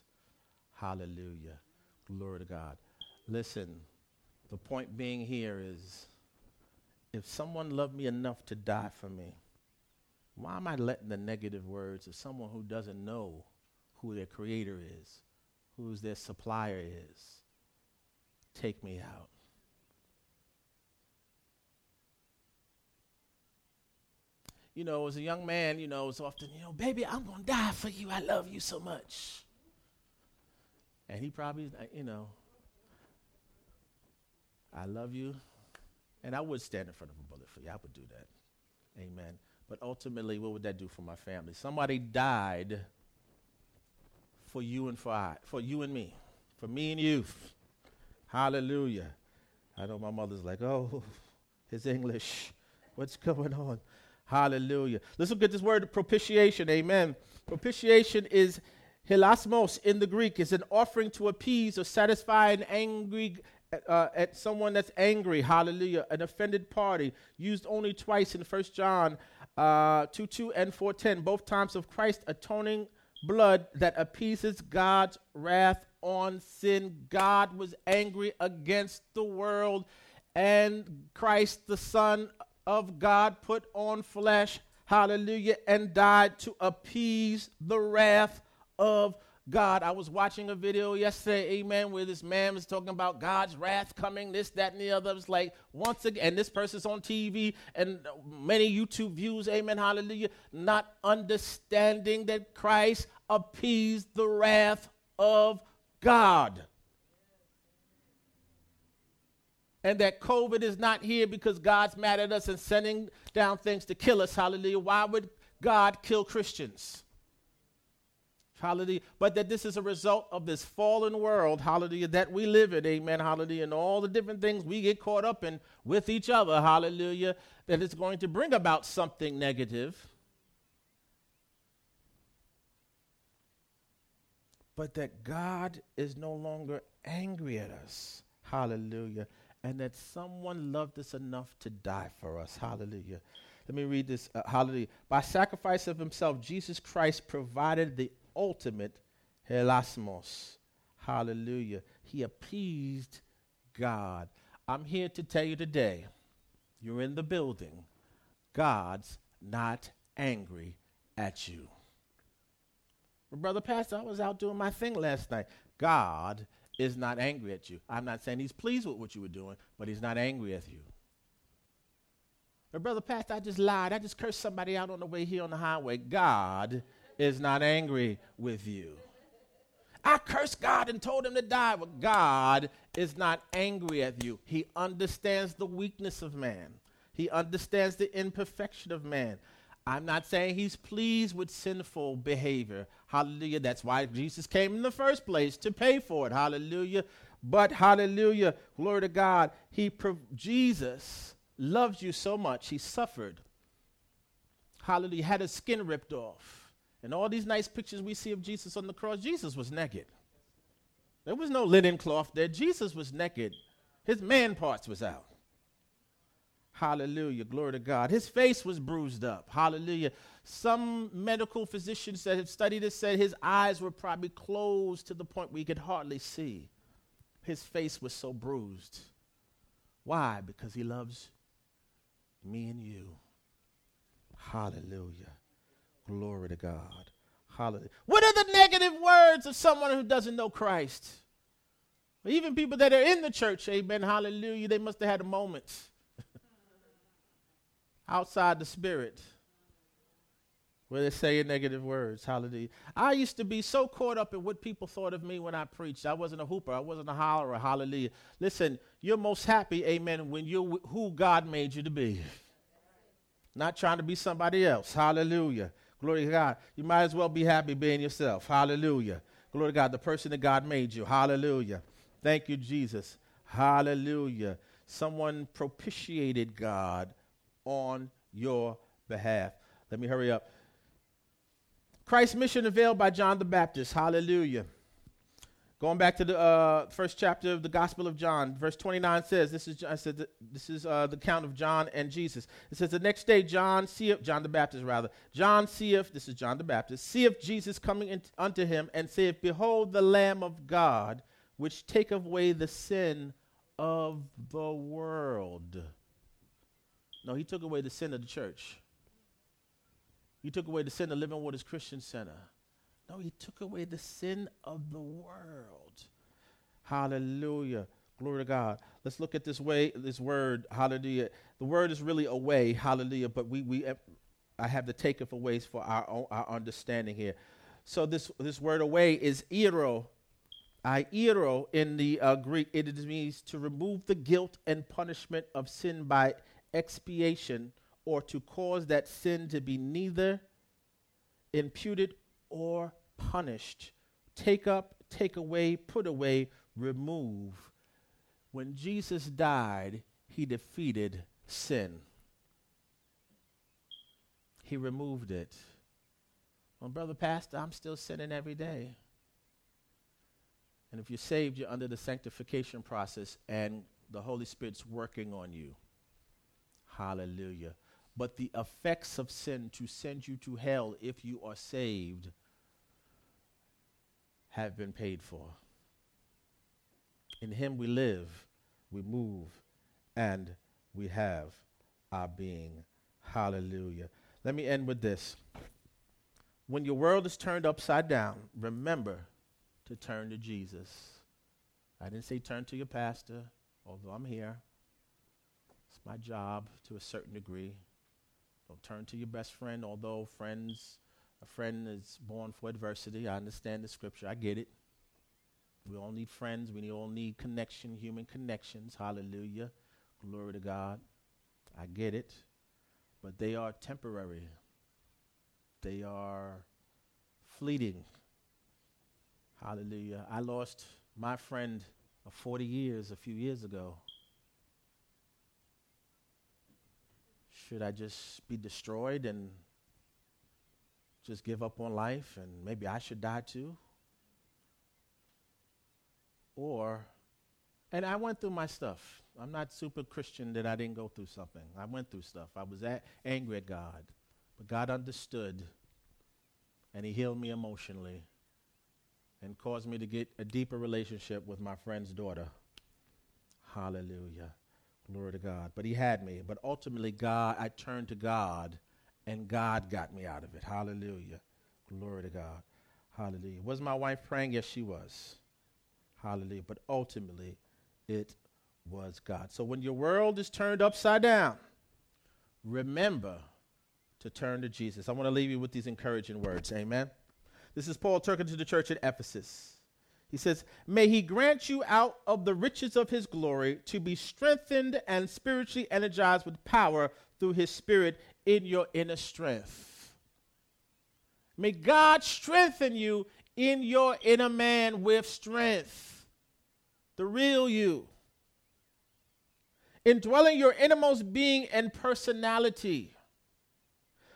Hallelujah. Glory to God. Listen, the point being here is if someone loved me enough to die for me, why am I letting the negative words of someone who doesn't know who their creator is, who their supplier is, take me out? you know, as a young man, you know, it's often, you know, baby, I'm going to die for you. I love you so much. And he probably, you know, I love you. And I would stand in front of a bullet for you. I would do that. Amen. But ultimately, what would that do for my family? Somebody died for you and for I, for you and me, for me and you. Hallelujah. I know my mother's like, oh, his English. What's going on? Hallelujah. Let's look at this word propitiation. Amen. Propitiation is hilasmos in the Greek. It's an offering to appease or satisfy an angry uh, at someone that's angry. Hallelujah. An offended party. Used only twice in 1 John uh, 2 2 and 410. Both times of Christ atoning blood that appeases God's wrath on sin. God was angry against the world, and Christ, the Son of God put on flesh, hallelujah, and died to appease the wrath of God. I was watching a video yesterday, amen, where this man was talking about God's wrath coming, this, that, and the other. It's like, once again, and this person's on TV and many YouTube views, amen, hallelujah, not understanding that Christ appeased the wrath of God and that COVID is not here because God's mad at us and sending down things to kill us. Hallelujah. Why would God kill Christians? Hallelujah. But that this is a result of this fallen world, hallelujah, that we live in, amen, hallelujah, and all the different things we get caught up in with each other, hallelujah, that it's going to bring about something negative. But that God is no longer angry at us, hallelujah and that someone loved us enough to die for us. Hallelujah. Let me read this. Uh, hallelujah. By sacrifice of himself, Jesus Christ provided the ultimate hilasmos. Hallelujah. He appeased God. I'm here to tell you today, you're in the building. God's not angry at you. Brother Pastor, I was out doing my thing last night. God is not angry at you. I'm not saying he's pleased with what you were doing, but he's not angry at you. Brother Pastor, I just lied. I just cursed somebody out on the way here on the highway. God is not angry with you. I cursed God and told him to die. But God is not angry at you. He understands the weakness of man, He understands the imperfection of man. I'm not saying He's pleased with sinful behavior. Hallelujah. That's why Jesus came in the first place to pay for it. Hallelujah. But hallelujah, glory to God. He Jesus loves you so much, he suffered. Hallelujah, had his skin ripped off. And all these nice pictures we see of Jesus on the cross, Jesus was naked. There was no linen cloth there. Jesus was naked. His man parts was out. Hallelujah. Glory to God. His face was bruised up. Hallelujah. Some medical physicians that have studied this said his eyes were probably closed to the point where he could hardly see. His face was so bruised. Why? Because he loves me and you. Hallelujah. Glory to God. Hallelujah. What are the negative words of someone who doesn't know Christ? Even people that are in the church, amen, hallelujah, they must have had a moment outside the spirit where they're saying negative words. Hallelujah. I used to be so caught up in what people thought of me when I preached. I wasn't a hooper, I wasn't a hollerer. Hallelujah. Listen, you're most happy, amen, when you're who God made you to be. Not trying to be somebody else. Hallelujah. Glory to God. You might as well be happy being yourself. Hallelujah. Glory to God, the person that God made you. Hallelujah. Thank you, Jesus. Hallelujah. Someone propitiated God on your behalf. Let me hurry up. Christ's mission unveiled by John the Baptist. Hallelujah. Going back to the uh, first chapter of the Gospel of John, verse 29 says, "This is I said this is uh, the count of John and Jesus." It says, "The next day, John seeth John the Baptist rather John seeth this is John the Baptist seeth Jesus coming in, unto him and saith, Behold the Lamb of God, which taketh away the sin of the world." No, he took away the sin of the church. He took away the sin of the Living Waters Christian Center. No, he took away the sin of the world. Hallelujah. Glory to God. Let's look at this way, this word, hallelujah. The word is really a way, hallelujah, but we, we I have to take it for ways for our own, our understanding here. So this, this word away is iro. Iero in the uh, Greek, it means to remove the guilt and punishment of sin by expiation or to cause that sin to be neither imputed or punished. Take up, take away, put away, remove. When Jesus died, he defeated sin. He removed it. Well, Brother Pastor, I'm still sinning every day. And if you're saved, you're under the sanctification process, and the Holy Spirit's working on you. Hallelujah. But the effects of sin to send you to hell if you are saved have been paid for. In him we live, we move, and we have our being. Hallelujah. Let me end with this. When your world is turned upside down, remember to turn to Jesus. I didn't say turn to your pastor, although I'm here. It's my job to a certain degree. Don't turn to your best friend, although friends a friend is born for adversity. I understand the scripture. I get it. We all need friends. We all need connection, human connections. Hallelujah. Glory to God. I get it. But they are temporary, they are fleeting. Hallelujah. I lost my friend of 40 years a few years ago. Should I just be destroyed and just give up on life and maybe I should die too? Or, and I went through my stuff. I'm not super Christian that I didn't go through something. I went through stuff. I was at, angry at God. But God understood and He healed me emotionally and caused me to get a deeper relationship with my friend's daughter. Hallelujah. Glory to God. But He had me. But ultimately, God, I turned to God and God got me out of it. Hallelujah. Glory to God. Hallelujah. Was my wife praying? Yes, she was. Hallelujah. But ultimately, it was God. So when your world is turned upside down, remember to turn to Jesus. I want to leave you with these encouraging words. Amen. This is Paul talking to the church at Ephesus. He says, May he grant you out of the riches of his glory to be strengthened and spiritually energized with power through his spirit in your inner strength. May God strengthen you in your inner man with strength, the real you. Indwelling your innermost being and personality,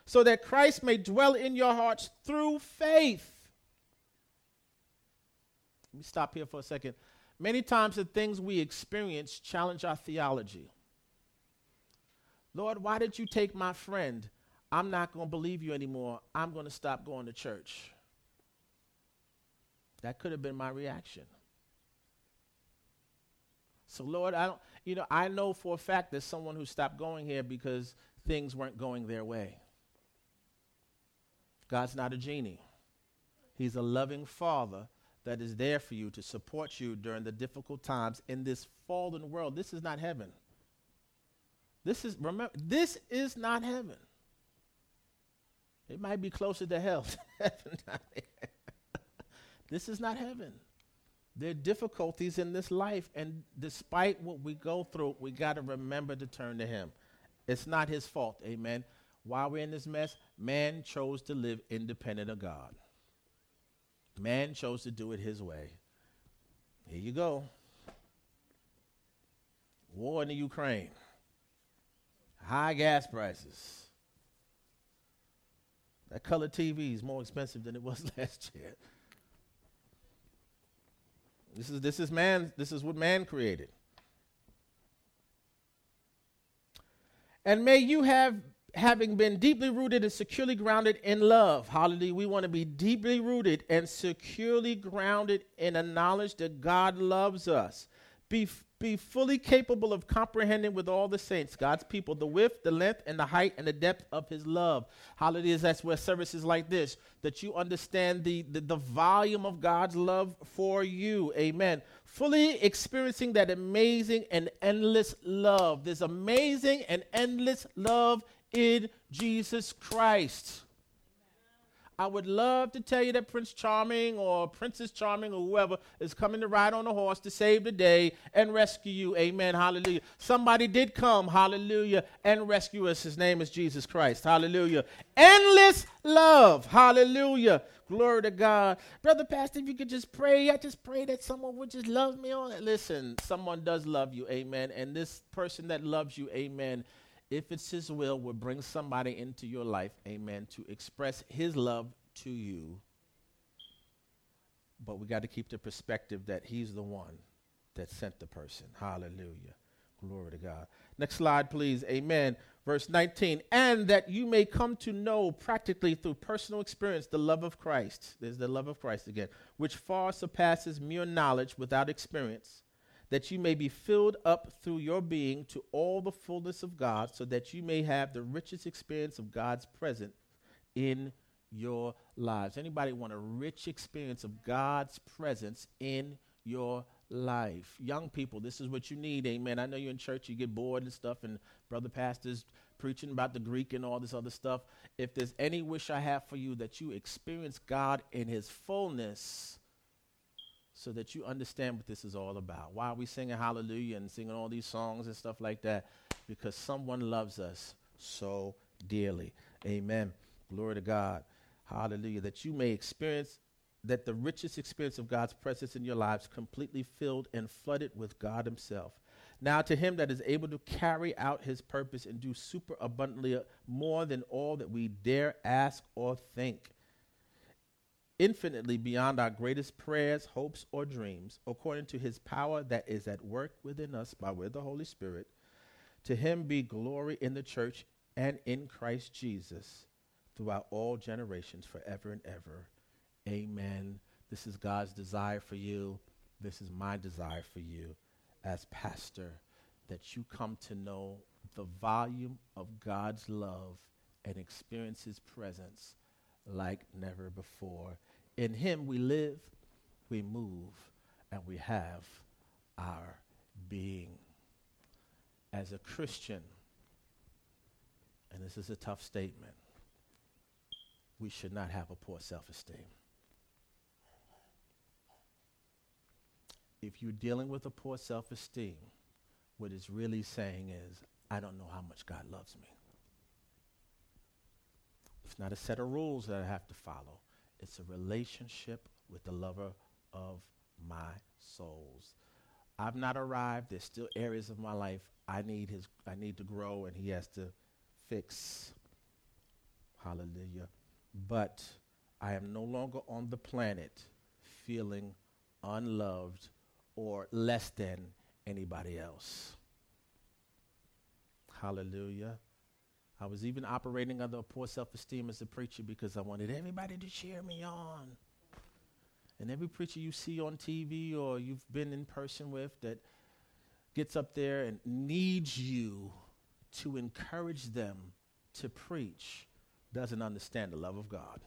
so that Christ may dwell in your hearts through faith. Let me stop here for a second. Many times the things we experience challenge our theology. Lord, why did you take my friend? I'm not going to believe you anymore. I'm going to stop going to church. That could have been my reaction. So, Lord, I don't, you know, I know for a fact there's someone who stopped going here because things weren't going their way. God's not a genie, He's a loving Father that is there for you to support you during the difficult times in this fallen world. This is not heaven. This is remember this is not heaven. It might be closer to hell heaven. this is not heaven. There are difficulties in this life, and despite what we go through, we got to remember to turn to Him. It's not His fault, amen. While we're in this mess, man chose to live independent of God. Man chose to do it his way. Here you go. War in the Ukraine. High gas prices. That color TV is more expensive than it was last year. This is this is man this is what man created. And may you have having been deeply rooted and securely grounded in love. Hallelujah. We want to be deeply rooted and securely grounded in a knowledge that God loves us. Be, be fully capable of comprehending with all the saints, God's people, the width, the length, and the height and the depth of his love. Hallelujah. That's where services like this, that you understand the, the, the volume of God's love for you. Amen fully experiencing that amazing and endless love. This amazing and endless love in Jesus Christ. I would love to tell you that Prince Charming or Princess Charming or whoever is coming to ride on a horse to save the day and rescue you. Amen. Hallelujah. Somebody did come. Hallelujah. And rescue us. His name is Jesus Christ. Hallelujah. Endless love. Hallelujah. Glory to God. Brother Pastor, if you could just pray, I just pray that someone would just love me on it. Listen, someone does love you. Amen. And this person that loves you, amen if it's His will, will bring somebody into your life, amen, to express His love to you. But we got to keep the perspective that He's the one that sent the person. Hallelujah. Glory to God. Next slide, please. Amen. Verse 19. And that you may come to know practically through personal experience the love of Christ. There's the love of Christ again, which far surpasses mere knowledge without experience that you may be filled up through your being to all the fullness of God, so that you may have the richest experience of God's presence in your lives. Anybody want a rich experience of God's presence in your life? Young people, this is what you need. Amen. I know you're in church, you get bored and stuff, and brother pastors preaching about the Greek and all this other stuff. If there's any wish I have for you that you experience God in his fullness, so that you understand what this is all about. Why are we singing hallelujah and singing all these songs and stuff like that? Because someone loves us so dearly. Amen. Glory to God. Hallelujah. That you may experience that the richest experience of God's presence in your lives completely filled and flooded with God Himself. Now, to Him that is able to carry out His purpose and do super abundantly more than all that we dare ask or think infinitely beyond our greatest prayers, hopes, or dreams, according to his power that is at work within us by way of the Holy Spirit. To him be glory in the church and in Christ Jesus throughout all generations, forever and ever. Amen. This is God's desire for you. This is my desire for you as pastor that you come to know the volume of God's love and experience his presence like never before In him we live, we move, and we have our being. As a Christian, and this is a tough statement, we should not have a poor self esteem. If you're dealing with a poor self esteem, what it's really saying is, I don't know how much God loves me. It's not a set of rules that I have to follow. It's a relationship with the lover of my souls. I've not arrived. There's still areas of my life I need his I need to grow and he has to fix. Hallelujah. But I am no longer on the planet feeling unloved or less than anybody else. Hallelujah. I was even operating under a poor self esteem as a preacher because I wanted everybody to cheer me on. And every preacher you see on TV or you've been in person with that gets up there and needs you to encourage them to preach doesn't understand the love of God.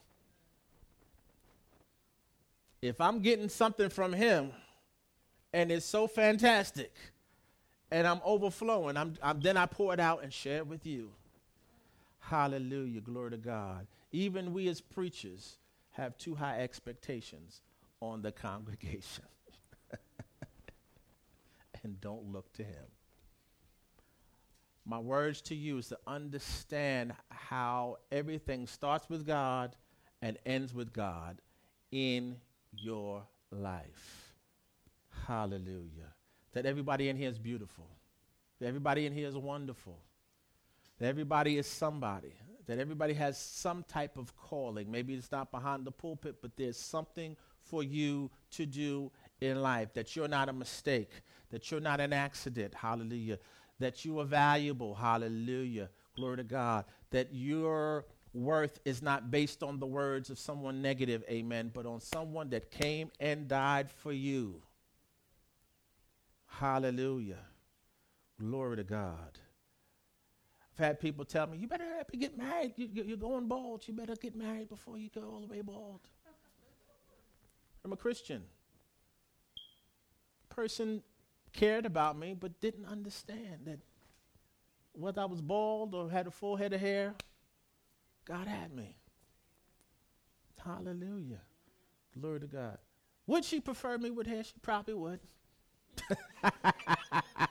If I'm getting something from him and it's so fantastic and I'm overflowing, I'm, I'm, then I pour it out and share it with you. Hallelujah. Glory to God. Even we as preachers have too high expectations on the congregation and don't look to him. My words to you is to understand how everything starts with God and ends with God in your life. Hallelujah. That everybody in here is beautiful. That everybody in here is wonderful. That everybody is somebody. That everybody has some type of calling. Maybe it's not behind the pulpit, but there's something for you to do in life. That you're not a mistake. That you're not an accident. Hallelujah. That you are valuable. Hallelujah. Glory to God. That your worth is not based on the words of someone negative. Amen. But on someone that came and died for you. Hallelujah. Glory to God. Had people tell me, you better get married. You, are going bald. You better get married before you go all the way bald. I'm a Christian. Person cared about me but didn't understand that whether I was bald or had a full head of hair, God had me. Hallelujah. Glory to God. Would she prefer me with hair? She probably would.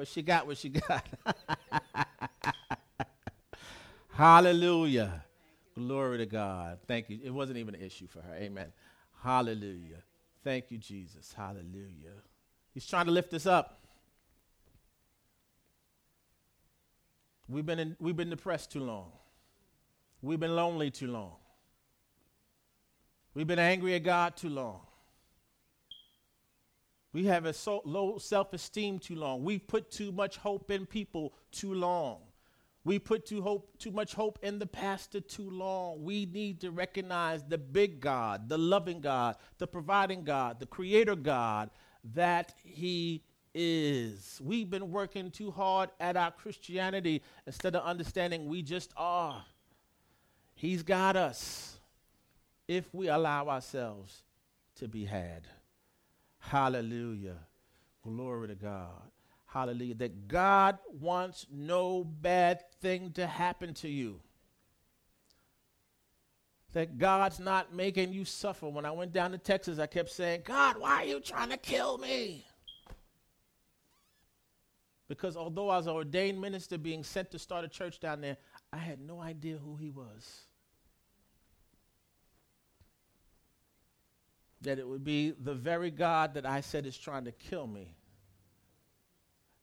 but she got what she got. Hallelujah. Glory to God. Thank you. It wasn't even an issue for her. Amen. Hallelujah. Thank you, Jesus. Hallelujah. He's trying to lift us up. We've been, in, we've been depressed too long. We've been lonely too long. We've been angry at God too long. We have a so low self esteem too long. We've put too much hope in people too long. We put too, hope, too much hope in the pastor too long. We need to recognize the big God, the loving God, the providing God, the creator God that He is. We've been working too hard at our Christianity instead of understanding we just are. He's got us if we allow ourselves to be had. Hallelujah. Glory to God. Hallelujah. That God wants no bad thing to happen to you. That God's not making you suffer. When I went down to Texas, I kept saying, God, why are you trying to kill me? Because although I was an ordained minister being sent to start a church down there, I had no idea who he was. That it would be the very God that I said is trying to kill me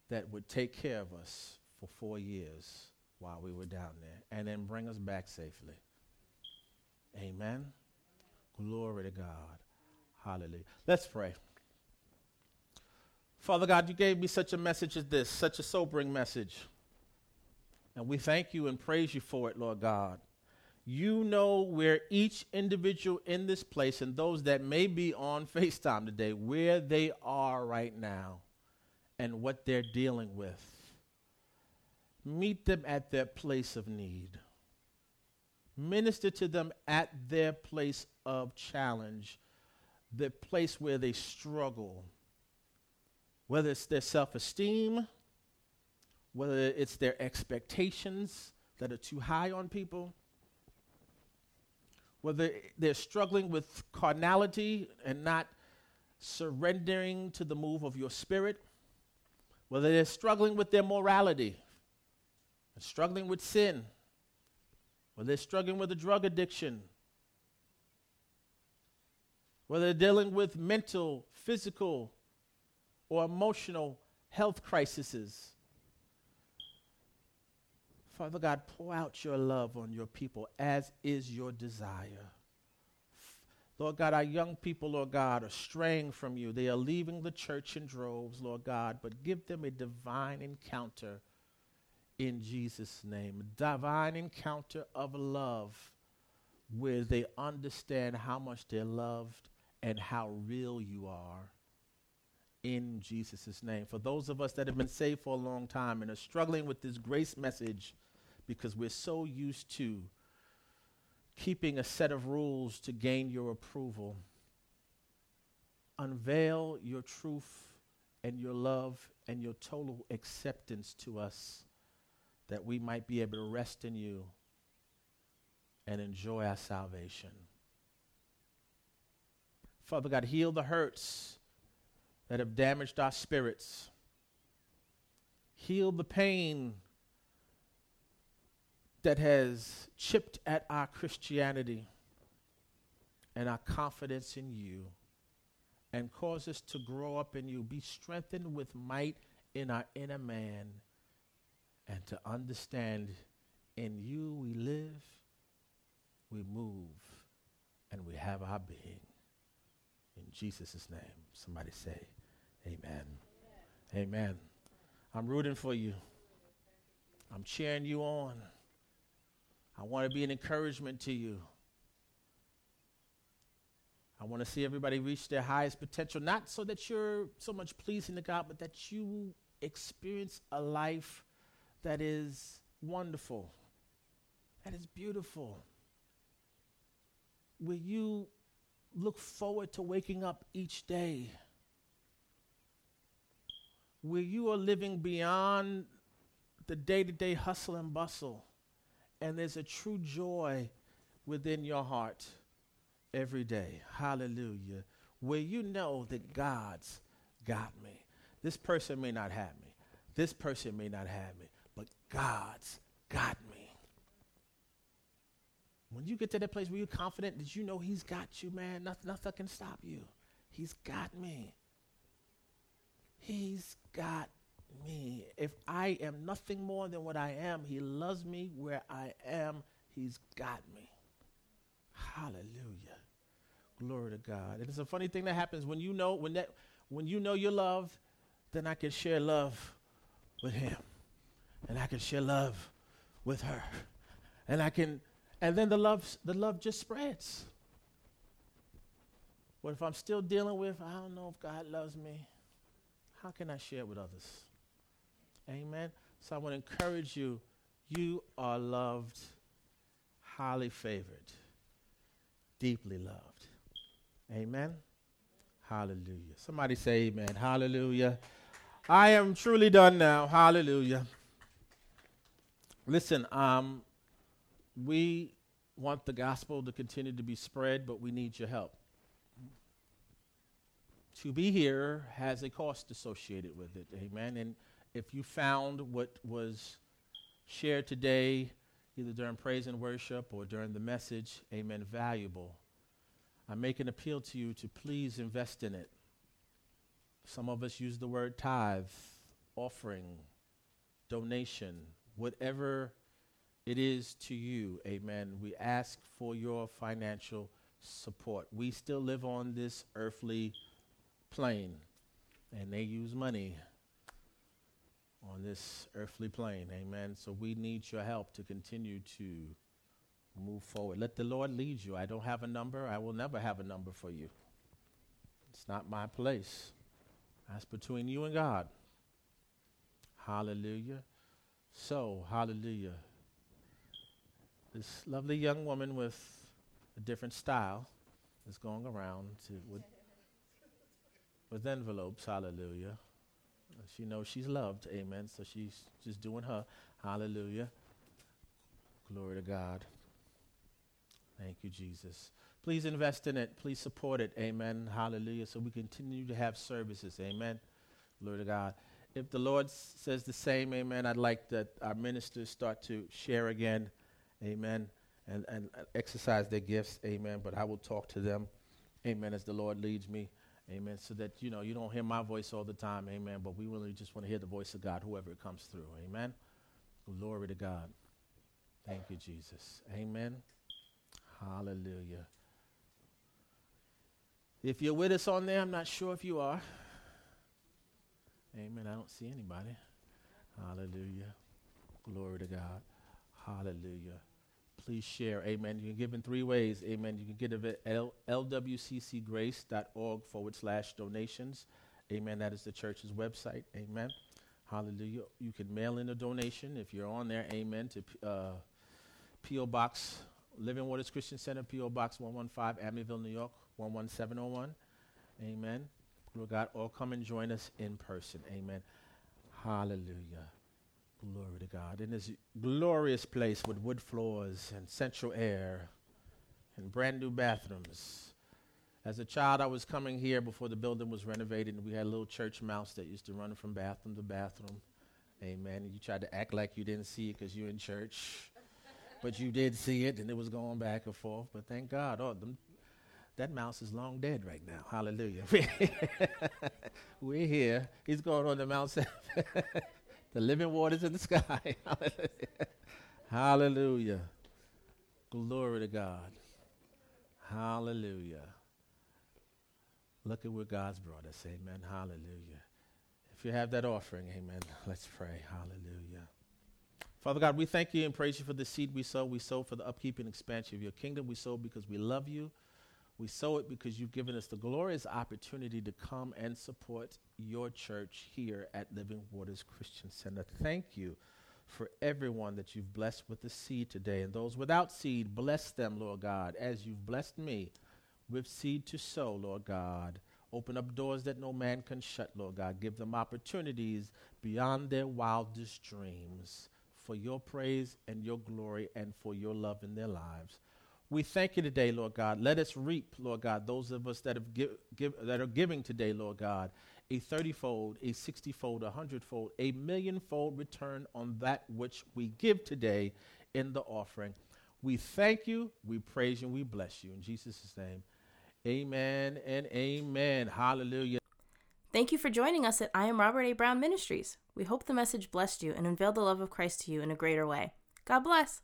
that would take care of us for four years while we were down there and then bring us back safely. Amen. Glory to God. Hallelujah. Let's pray. Father God, you gave me such a message as this, such a sobering message. And we thank you and praise you for it, Lord God. You know where each individual in this place and those that may be on FaceTime today, where they are right now and what they're dealing with. Meet them at their place of need. Minister to them at their place of challenge, the place where they struggle, whether it's their self esteem, whether it's their expectations that are too high on people, whether they're struggling with carnality and not surrendering to the move of your spirit, whether they're struggling with their morality, struggling with sin, whether they're struggling with a drug addiction, whether they're dealing with mental, physical, or emotional health crises. Father God, pour out your love on your people as is your desire. Lord God, our young people, Lord God, are straying from you. They are leaving the church in droves, Lord God, but give them a divine encounter in Jesus' name. A divine encounter of love where they understand how much they're loved and how real you are in Jesus' name. For those of us that have been saved for a long time and are struggling with this grace message because we're so used to keeping a set of rules to gain your approval. Unveil your truth and your love and your total acceptance to us that we might be able to rest in you and enjoy our salvation. Father God, heal the hurts that have damaged our spirits. Heal the pain that has chipped at our Christianity and our confidence in you and cause us to grow up in you, be strengthened with might in our inner man, and to understand in you we live, we move, and we have our being. In Jesus' name, somebody say, Amen. Amen. Amen. I'm rooting for you. I'm cheering you on. I want to be an encouragement to you. I want to see everybody reach their highest potential, not so that you're so much pleasing to God, but that you experience a life that is wonderful, that is beautiful, where you look forward to waking up each day, where you are living beyond the day to day hustle and bustle and there's a true joy within your heart every day. Hallelujah. Where you know that God's got me. This person may not have me. This person may not have me, but God's got me. When you get to that place where you're confident that you know He's got you, man, nothing, nothing can stop you. He's got me. He's got me. If I am nothing more than what I am, He loves me where I am. He's got me. Hallelujah. Glory to God. And it's a funny thing that happens when you know when that when you know you're loved, then I can share love with him. And I can share love with her. And I can and then the love the love just spreads. But if I'm still dealing with, I don't know if God loves me, how can I share with others? Amen. So I want to encourage you. You are loved, highly favored, deeply loved. Amen. Hallelujah. Somebody say amen. Hallelujah. I am truly done now. Hallelujah. Listen, um, we want the gospel to continue to be spread, but we need your help. To be here has a cost associated with it. Amen. And if you found what was shared today, either during praise and worship or during the message, amen, valuable, I make an appeal to you to please invest in it. Some of us use the word tithe, offering, donation, whatever it is to you, amen. We ask for your financial support. We still live on this earthly plane, and they use money on this earthly plane. Amen. So we need your help to continue to move forward. Let the Lord lead you. I don't have a number. I will never have a number for you. It's not my place. That's between you and God. Hallelujah. So, hallelujah. this lovely young woman with a different style is going around to, with, with envelopes. Hallelujah. She knows she's loved. Amen. So she's just doing her. Hallelujah. Glory to God. Thank you, Jesus. Please invest in it. Please support it. Amen. Hallelujah. So we continue to have services. Amen. Glory to God. If the Lord says the same, amen, I'd like that our ministers start to share again. Amen. And, and exercise their gifts. Amen. But I will talk to them. Amen. As the Lord leads me. Amen. So that, you know, you don't hear my voice all the time. Amen. But we really just want to hear the voice of God, whoever it comes through. Amen. Glory to God. Thank you, Jesus. Amen. Hallelujah. If you're with us on there, I'm not sure if you are. Amen. I don't see anybody. Hallelujah. Glory to God. Hallelujah. Please share. Amen. You can give in three ways. Amen. You can give it at lwccgrace.org forward slash donations. Amen. That is the church's website. Amen. Hallelujah. You can mail in a donation if you're on there. Amen. To uh, P.O. Box, Living Waters Christian Center, P.O. Box 115, Amityville, New York, 11701. Amen. Lord God, or come and join us in person. Amen. Hallelujah. Glory to God. In this glorious place with wood floors and central air and brand new bathrooms. As a child, I was coming here before the building was renovated, and we had a little church mouse that used to run from bathroom to bathroom. Amen. You tried to act like you didn't see it because you're in church, but you did see it, and it was going back and forth. But thank God, oh, them, that mouse is long dead right now. Hallelujah. We're here. He's going on the Mount Seven. the living waters in the sky. Hallelujah. Glory to God. Hallelujah. Look at where God's brought us. Amen. Hallelujah. If you have that offering, amen. Let's pray. Hallelujah. Father God, we thank you and praise you for the seed we sow. We sow for the upkeep and expansion of your kingdom. We sow because we love you. We sow it because you've given us the glorious opportunity to come and support your church here at Living Waters Christian Center. Thank you for everyone that you've blessed with the seed today. And those without seed, bless them, Lord God, as you've blessed me with seed to sow, Lord God. Open up doors that no man can shut, Lord God. Give them opportunities beyond their wildest dreams for your praise and your glory and for your love in their lives. We thank you today, Lord God. Let us reap, Lord God, those of us that, have give, give, that are giving today, Lord God, a 30 fold, a 60 fold, a 100 fold, a million fold return on that which we give today in the offering. We thank you, we praise you, and we bless you. In Jesus' name, amen and amen. Hallelujah. Thank you for joining us at I Am Robert A. Brown Ministries. We hope the message blessed you and unveiled the love of Christ to you in a greater way. God bless.